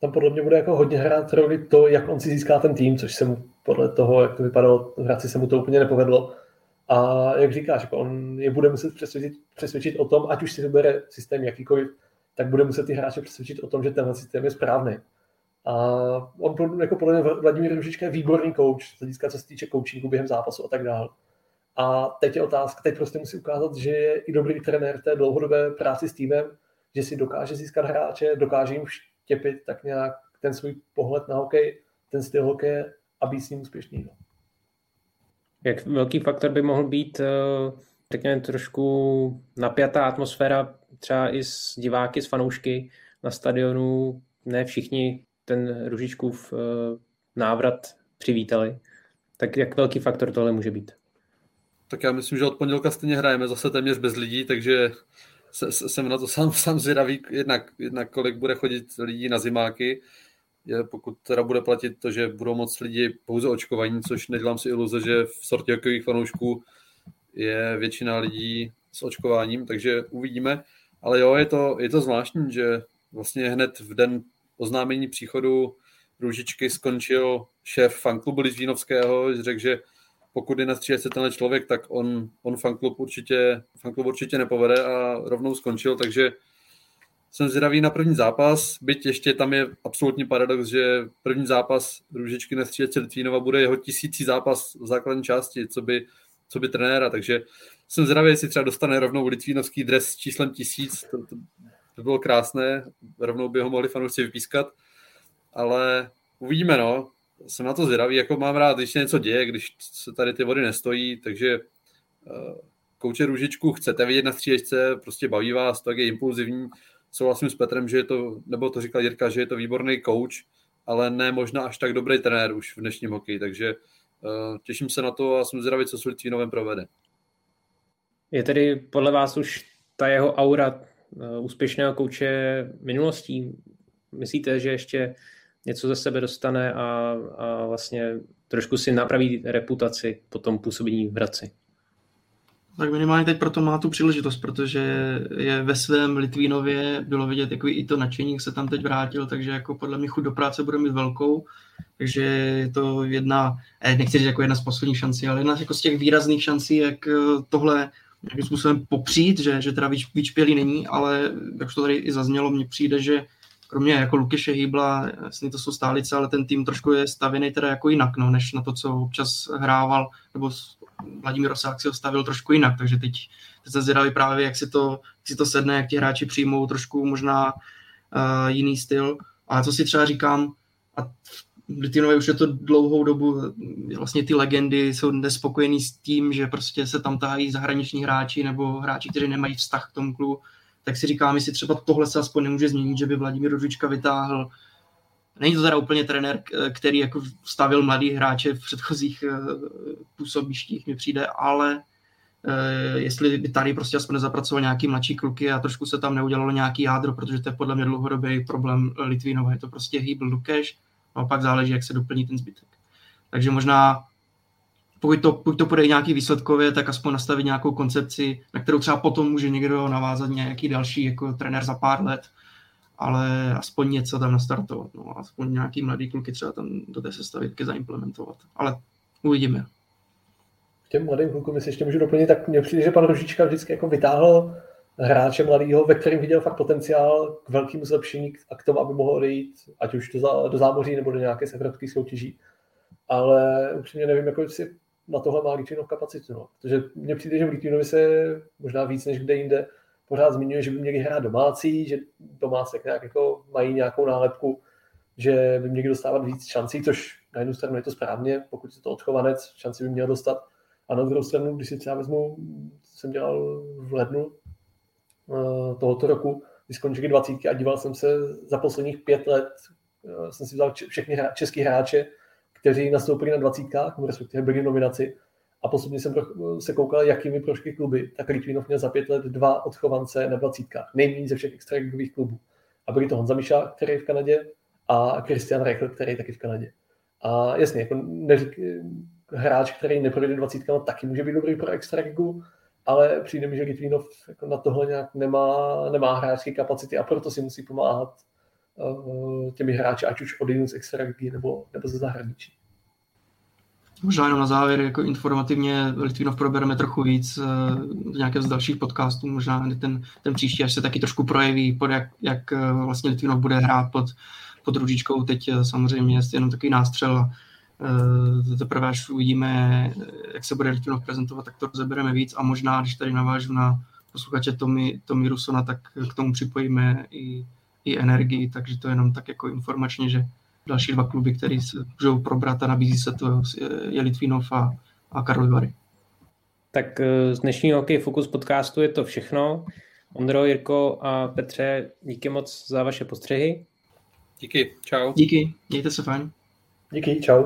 F: tam podle mě bude jako hodně hrát roli to, jak on si získá ten tým, což se mu podle toho, jak to vypadalo v Hradci, se mu to úplně nepovedlo. A jak říkáš, jako on je bude muset přesvědčit, přesvědčit o tom, ať už si vybere systém jakýkoliv, tak bude muset ty hráče přesvědčit o tom, že tenhle systém je správný. A on jako podle mě Vladimír Ružička je výborný coach, z hlediska co se týče coachingu během zápasu a tak dále. A teď je otázka, teď prostě musí ukázat, že je i dobrý trenér té dlouhodobé práci s týmem, že si dokáže získat hráče, dokáže jim vtěpit tak nějak ten svůj pohled na hokej, ten styl hokeje a být s ním úspěšný. No.
D: Jak velký faktor by mohl být, eh, řekněme, trošku napjatá atmosféra třeba i s diváky, s fanoušky na stadionu. Ne všichni ten Ružičkův eh, návrat přivítali. Tak jak velký faktor tohle může být?
E: Tak já myslím, že od pondělka stejně hrajeme zase téměř bez lidí, takže jsem na to sám, sám zvědavý, jednak, jednak kolik bude chodit lidí na zimáky, pokud teda bude platit to, že budou moc lidi pouze očkovaní, což nedělám si iluze, že v sortě hokejových fanoušků je většina lidí s očkováním, takže uvidíme. Ale jo, je to, je to zvláštní, že vlastně hned v den oznámení příchodu Růžičky skončil šéf fanklubu Litvínovského, řekl, že pokud je na se tenhle člověk, tak on, on fanklub, určitě, fanklub určitě nepovede a rovnou skončil, takže jsem zvědavý na první zápas, byť ještě tam je absolutní paradox, že první zápas Růžičky na střílece Litvínova bude jeho tisící zápas v základní části, co by, co by trenéra, takže jsem zvědavý, jestli třeba dostane rovnou litvínovský dres s číslem tisíc, to, to, to bylo krásné, rovnou by ho mohli fanoušci vypískat, ale uvidíme, no. Jsem na to zvědavý, jako mám rád, když se něco děje, když se tady ty vody nestojí, takže uh, kouče Růžičku chcete vidět na střílečce, prostě baví vás, tak je impulzivní, souhlasím s Petrem, že je to, nebo to říkal Jirka, že je to výborný coach, ale ne možná až tak dobrý trenér už v dnešním hokeji, takže uh, těším se na to a jsem zvědavý, co s Litvínovem provede.
D: Je tedy podle vás už ta jeho aura uh, úspěšného kouče minulostí? Myslíte, že ještě něco ze sebe dostane a, a vlastně trošku si napraví reputaci po tom působení v Hradci?
G: Tak minimálně teď proto má tu příležitost, protože je ve svém Litvínově, bylo vidět jako i to nadšení, se tam teď vrátil, takže jako podle mě chuť do práce bude mít velkou, takže je to jedna, eh, nechci říct jako jedna z posledních šancí, ale jedna jako z těch výrazných šancí, jak eh, tohle nějakým způsobem popřít, že, že teda víc, víc není, ale jak to tady i zaznělo, mně přijde, že kromě jako Lukeše Hýbla, jasně to jsou stálice, ale ten tým trošku je stavěný teda jako jinak, no, než na to, co občas hrával, nebo Vladimír Rosák si ho stavil trošku jinak, takže teď, se zvědavý právě, jak si, to, jak si to sedne, jak ti hráči přijmou trošku možná uh, jiný styl. Ale co si třeba říkám, a v Litinovi už je to dlouhou dobu, vlastně ty legendy jsou nespokojení s tím, že prostě se tam tahají zahraniční hráči nebo hráči, kteří nemají vztah k tomu klubu, tak si říkám, jestli třeba tohle se aspoň nemůže změnit, že by Vladimír Ružička vytáhl Není to teda úplně trenér, který jako stavil mladý hráče v předchozích eh, působištích, mi přijde, ale eh, jestli by tady prostě aspoň nezapracoval nějaký mladší kluky a trošku se tam neudělalo nějaký jádro, protože to je podle mě dlouhodobý problém Litvínova. Je to prostě hýbl Lukeš, a pak záleží, jak se doplní ten zbytek. Takže možná pokud to, pokud to půjde nějaký výsledkově, tak aspoň nastavit nějakou koncepci, na kterou třeba potom může někdo navázat nějaký další jako trenér za pár let, ale aspoň něco tam nastartovat, no, aspoň nějaký mladý kluky třeba tam do té sestavitky zaimplementovat, ale uvidíme.
F: K těm mladým klukům, si ještě můžu doplnit, tak mně přijde, že pan Rožička vždycky jako vytáhl hráče mladého, ve kterém viděl fakt potenciál k velkému zlepšení a k tomu, aby mohl odejít, ať už do, zá, do zámoří nebo do nějaké severovské soutěží. Ale upřímně nevím, jako si na tohle má Litvinov kapacitu. No. Protože mně přijde, že v Litvinovi se možná víc než kde jinde pořád zmiňuje, že by měli hrát domácí, že domácí nějak jako mají nějakou nálepku, že by měli dostávat víc šancí, což na jednu stranu je to správně, pokud je to odchovanec, šanci by měl dostat. A na druhou stranu, když si třeba vezmu, jsem dělal v lednu eh, tohoto roku, když skončili dvacítky a díval jsem se za posledních pět let, eh, jsem si vzal všechny český hráče, kteří nastoupili na dvacítkách, respektive byli nominaci, a posledně jsem se koukal, jakými prošly kluby, tak Litvinov měl za pět let dva odchovance na dvacítkách, nejméně ze všech extraligových klubů. A byli to Honza Miša, který je v Kanadě, a Christian Rechl, který je taky v Kanadě. A jasně, jako neřík, hráč, který neprojde dvacítkama, taky může být dobrý pro extraligu, ale přijde mi, že Litvinov jako na tohle nějak nemá, nemá hráčské kapacity a proto si musí pomáhat uh, těmi hráči, ať už odejdu z extraligy nebo, nebo ze zahraničí.
G: Možná jenom na závěr, jako informativně Litvinov probereme trochu víc v nějakém z dalších podcastů, možná ten, ten příští, až se taky trošku projeví, pod jak, jak uh, vlastně Litvinov bude hrát pod, pod ružičkou. Teď uh, samozřejmě je jenom takový nástřel. Teprve až uvidíme, jak se bude Litvinov prezentovat, tak to rozebereme víc a možná, když tady navážu na posluchače Tomi, Tomi Rusona, tak k tomu připojíme i, i energii, takže to je jenom tak jako informačně, že další dva kluby, které se můžou probrat a nabízí se to, je Litvinov a, a Karlovy Vary.
D: Tak eh, z dnešního Hokej Focus podcastu je to všechno. Ondro, Jirko a Petře, díky moc za vaše postřehy.
E: Díky, čau.
G: Díky, mějte se fajn.
F: Díky, čau.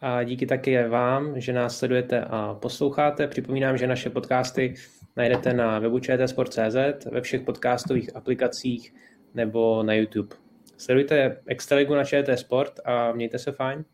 D: a díky také vám, že nás sledujete a posloucháte. Připomínám, že naše podcasty najdete na webu čtsport.cz, ve všech podcastových aplikacích nebo na YouTube. Sledujte Extraligu na ČT Sport a mějte se fajn.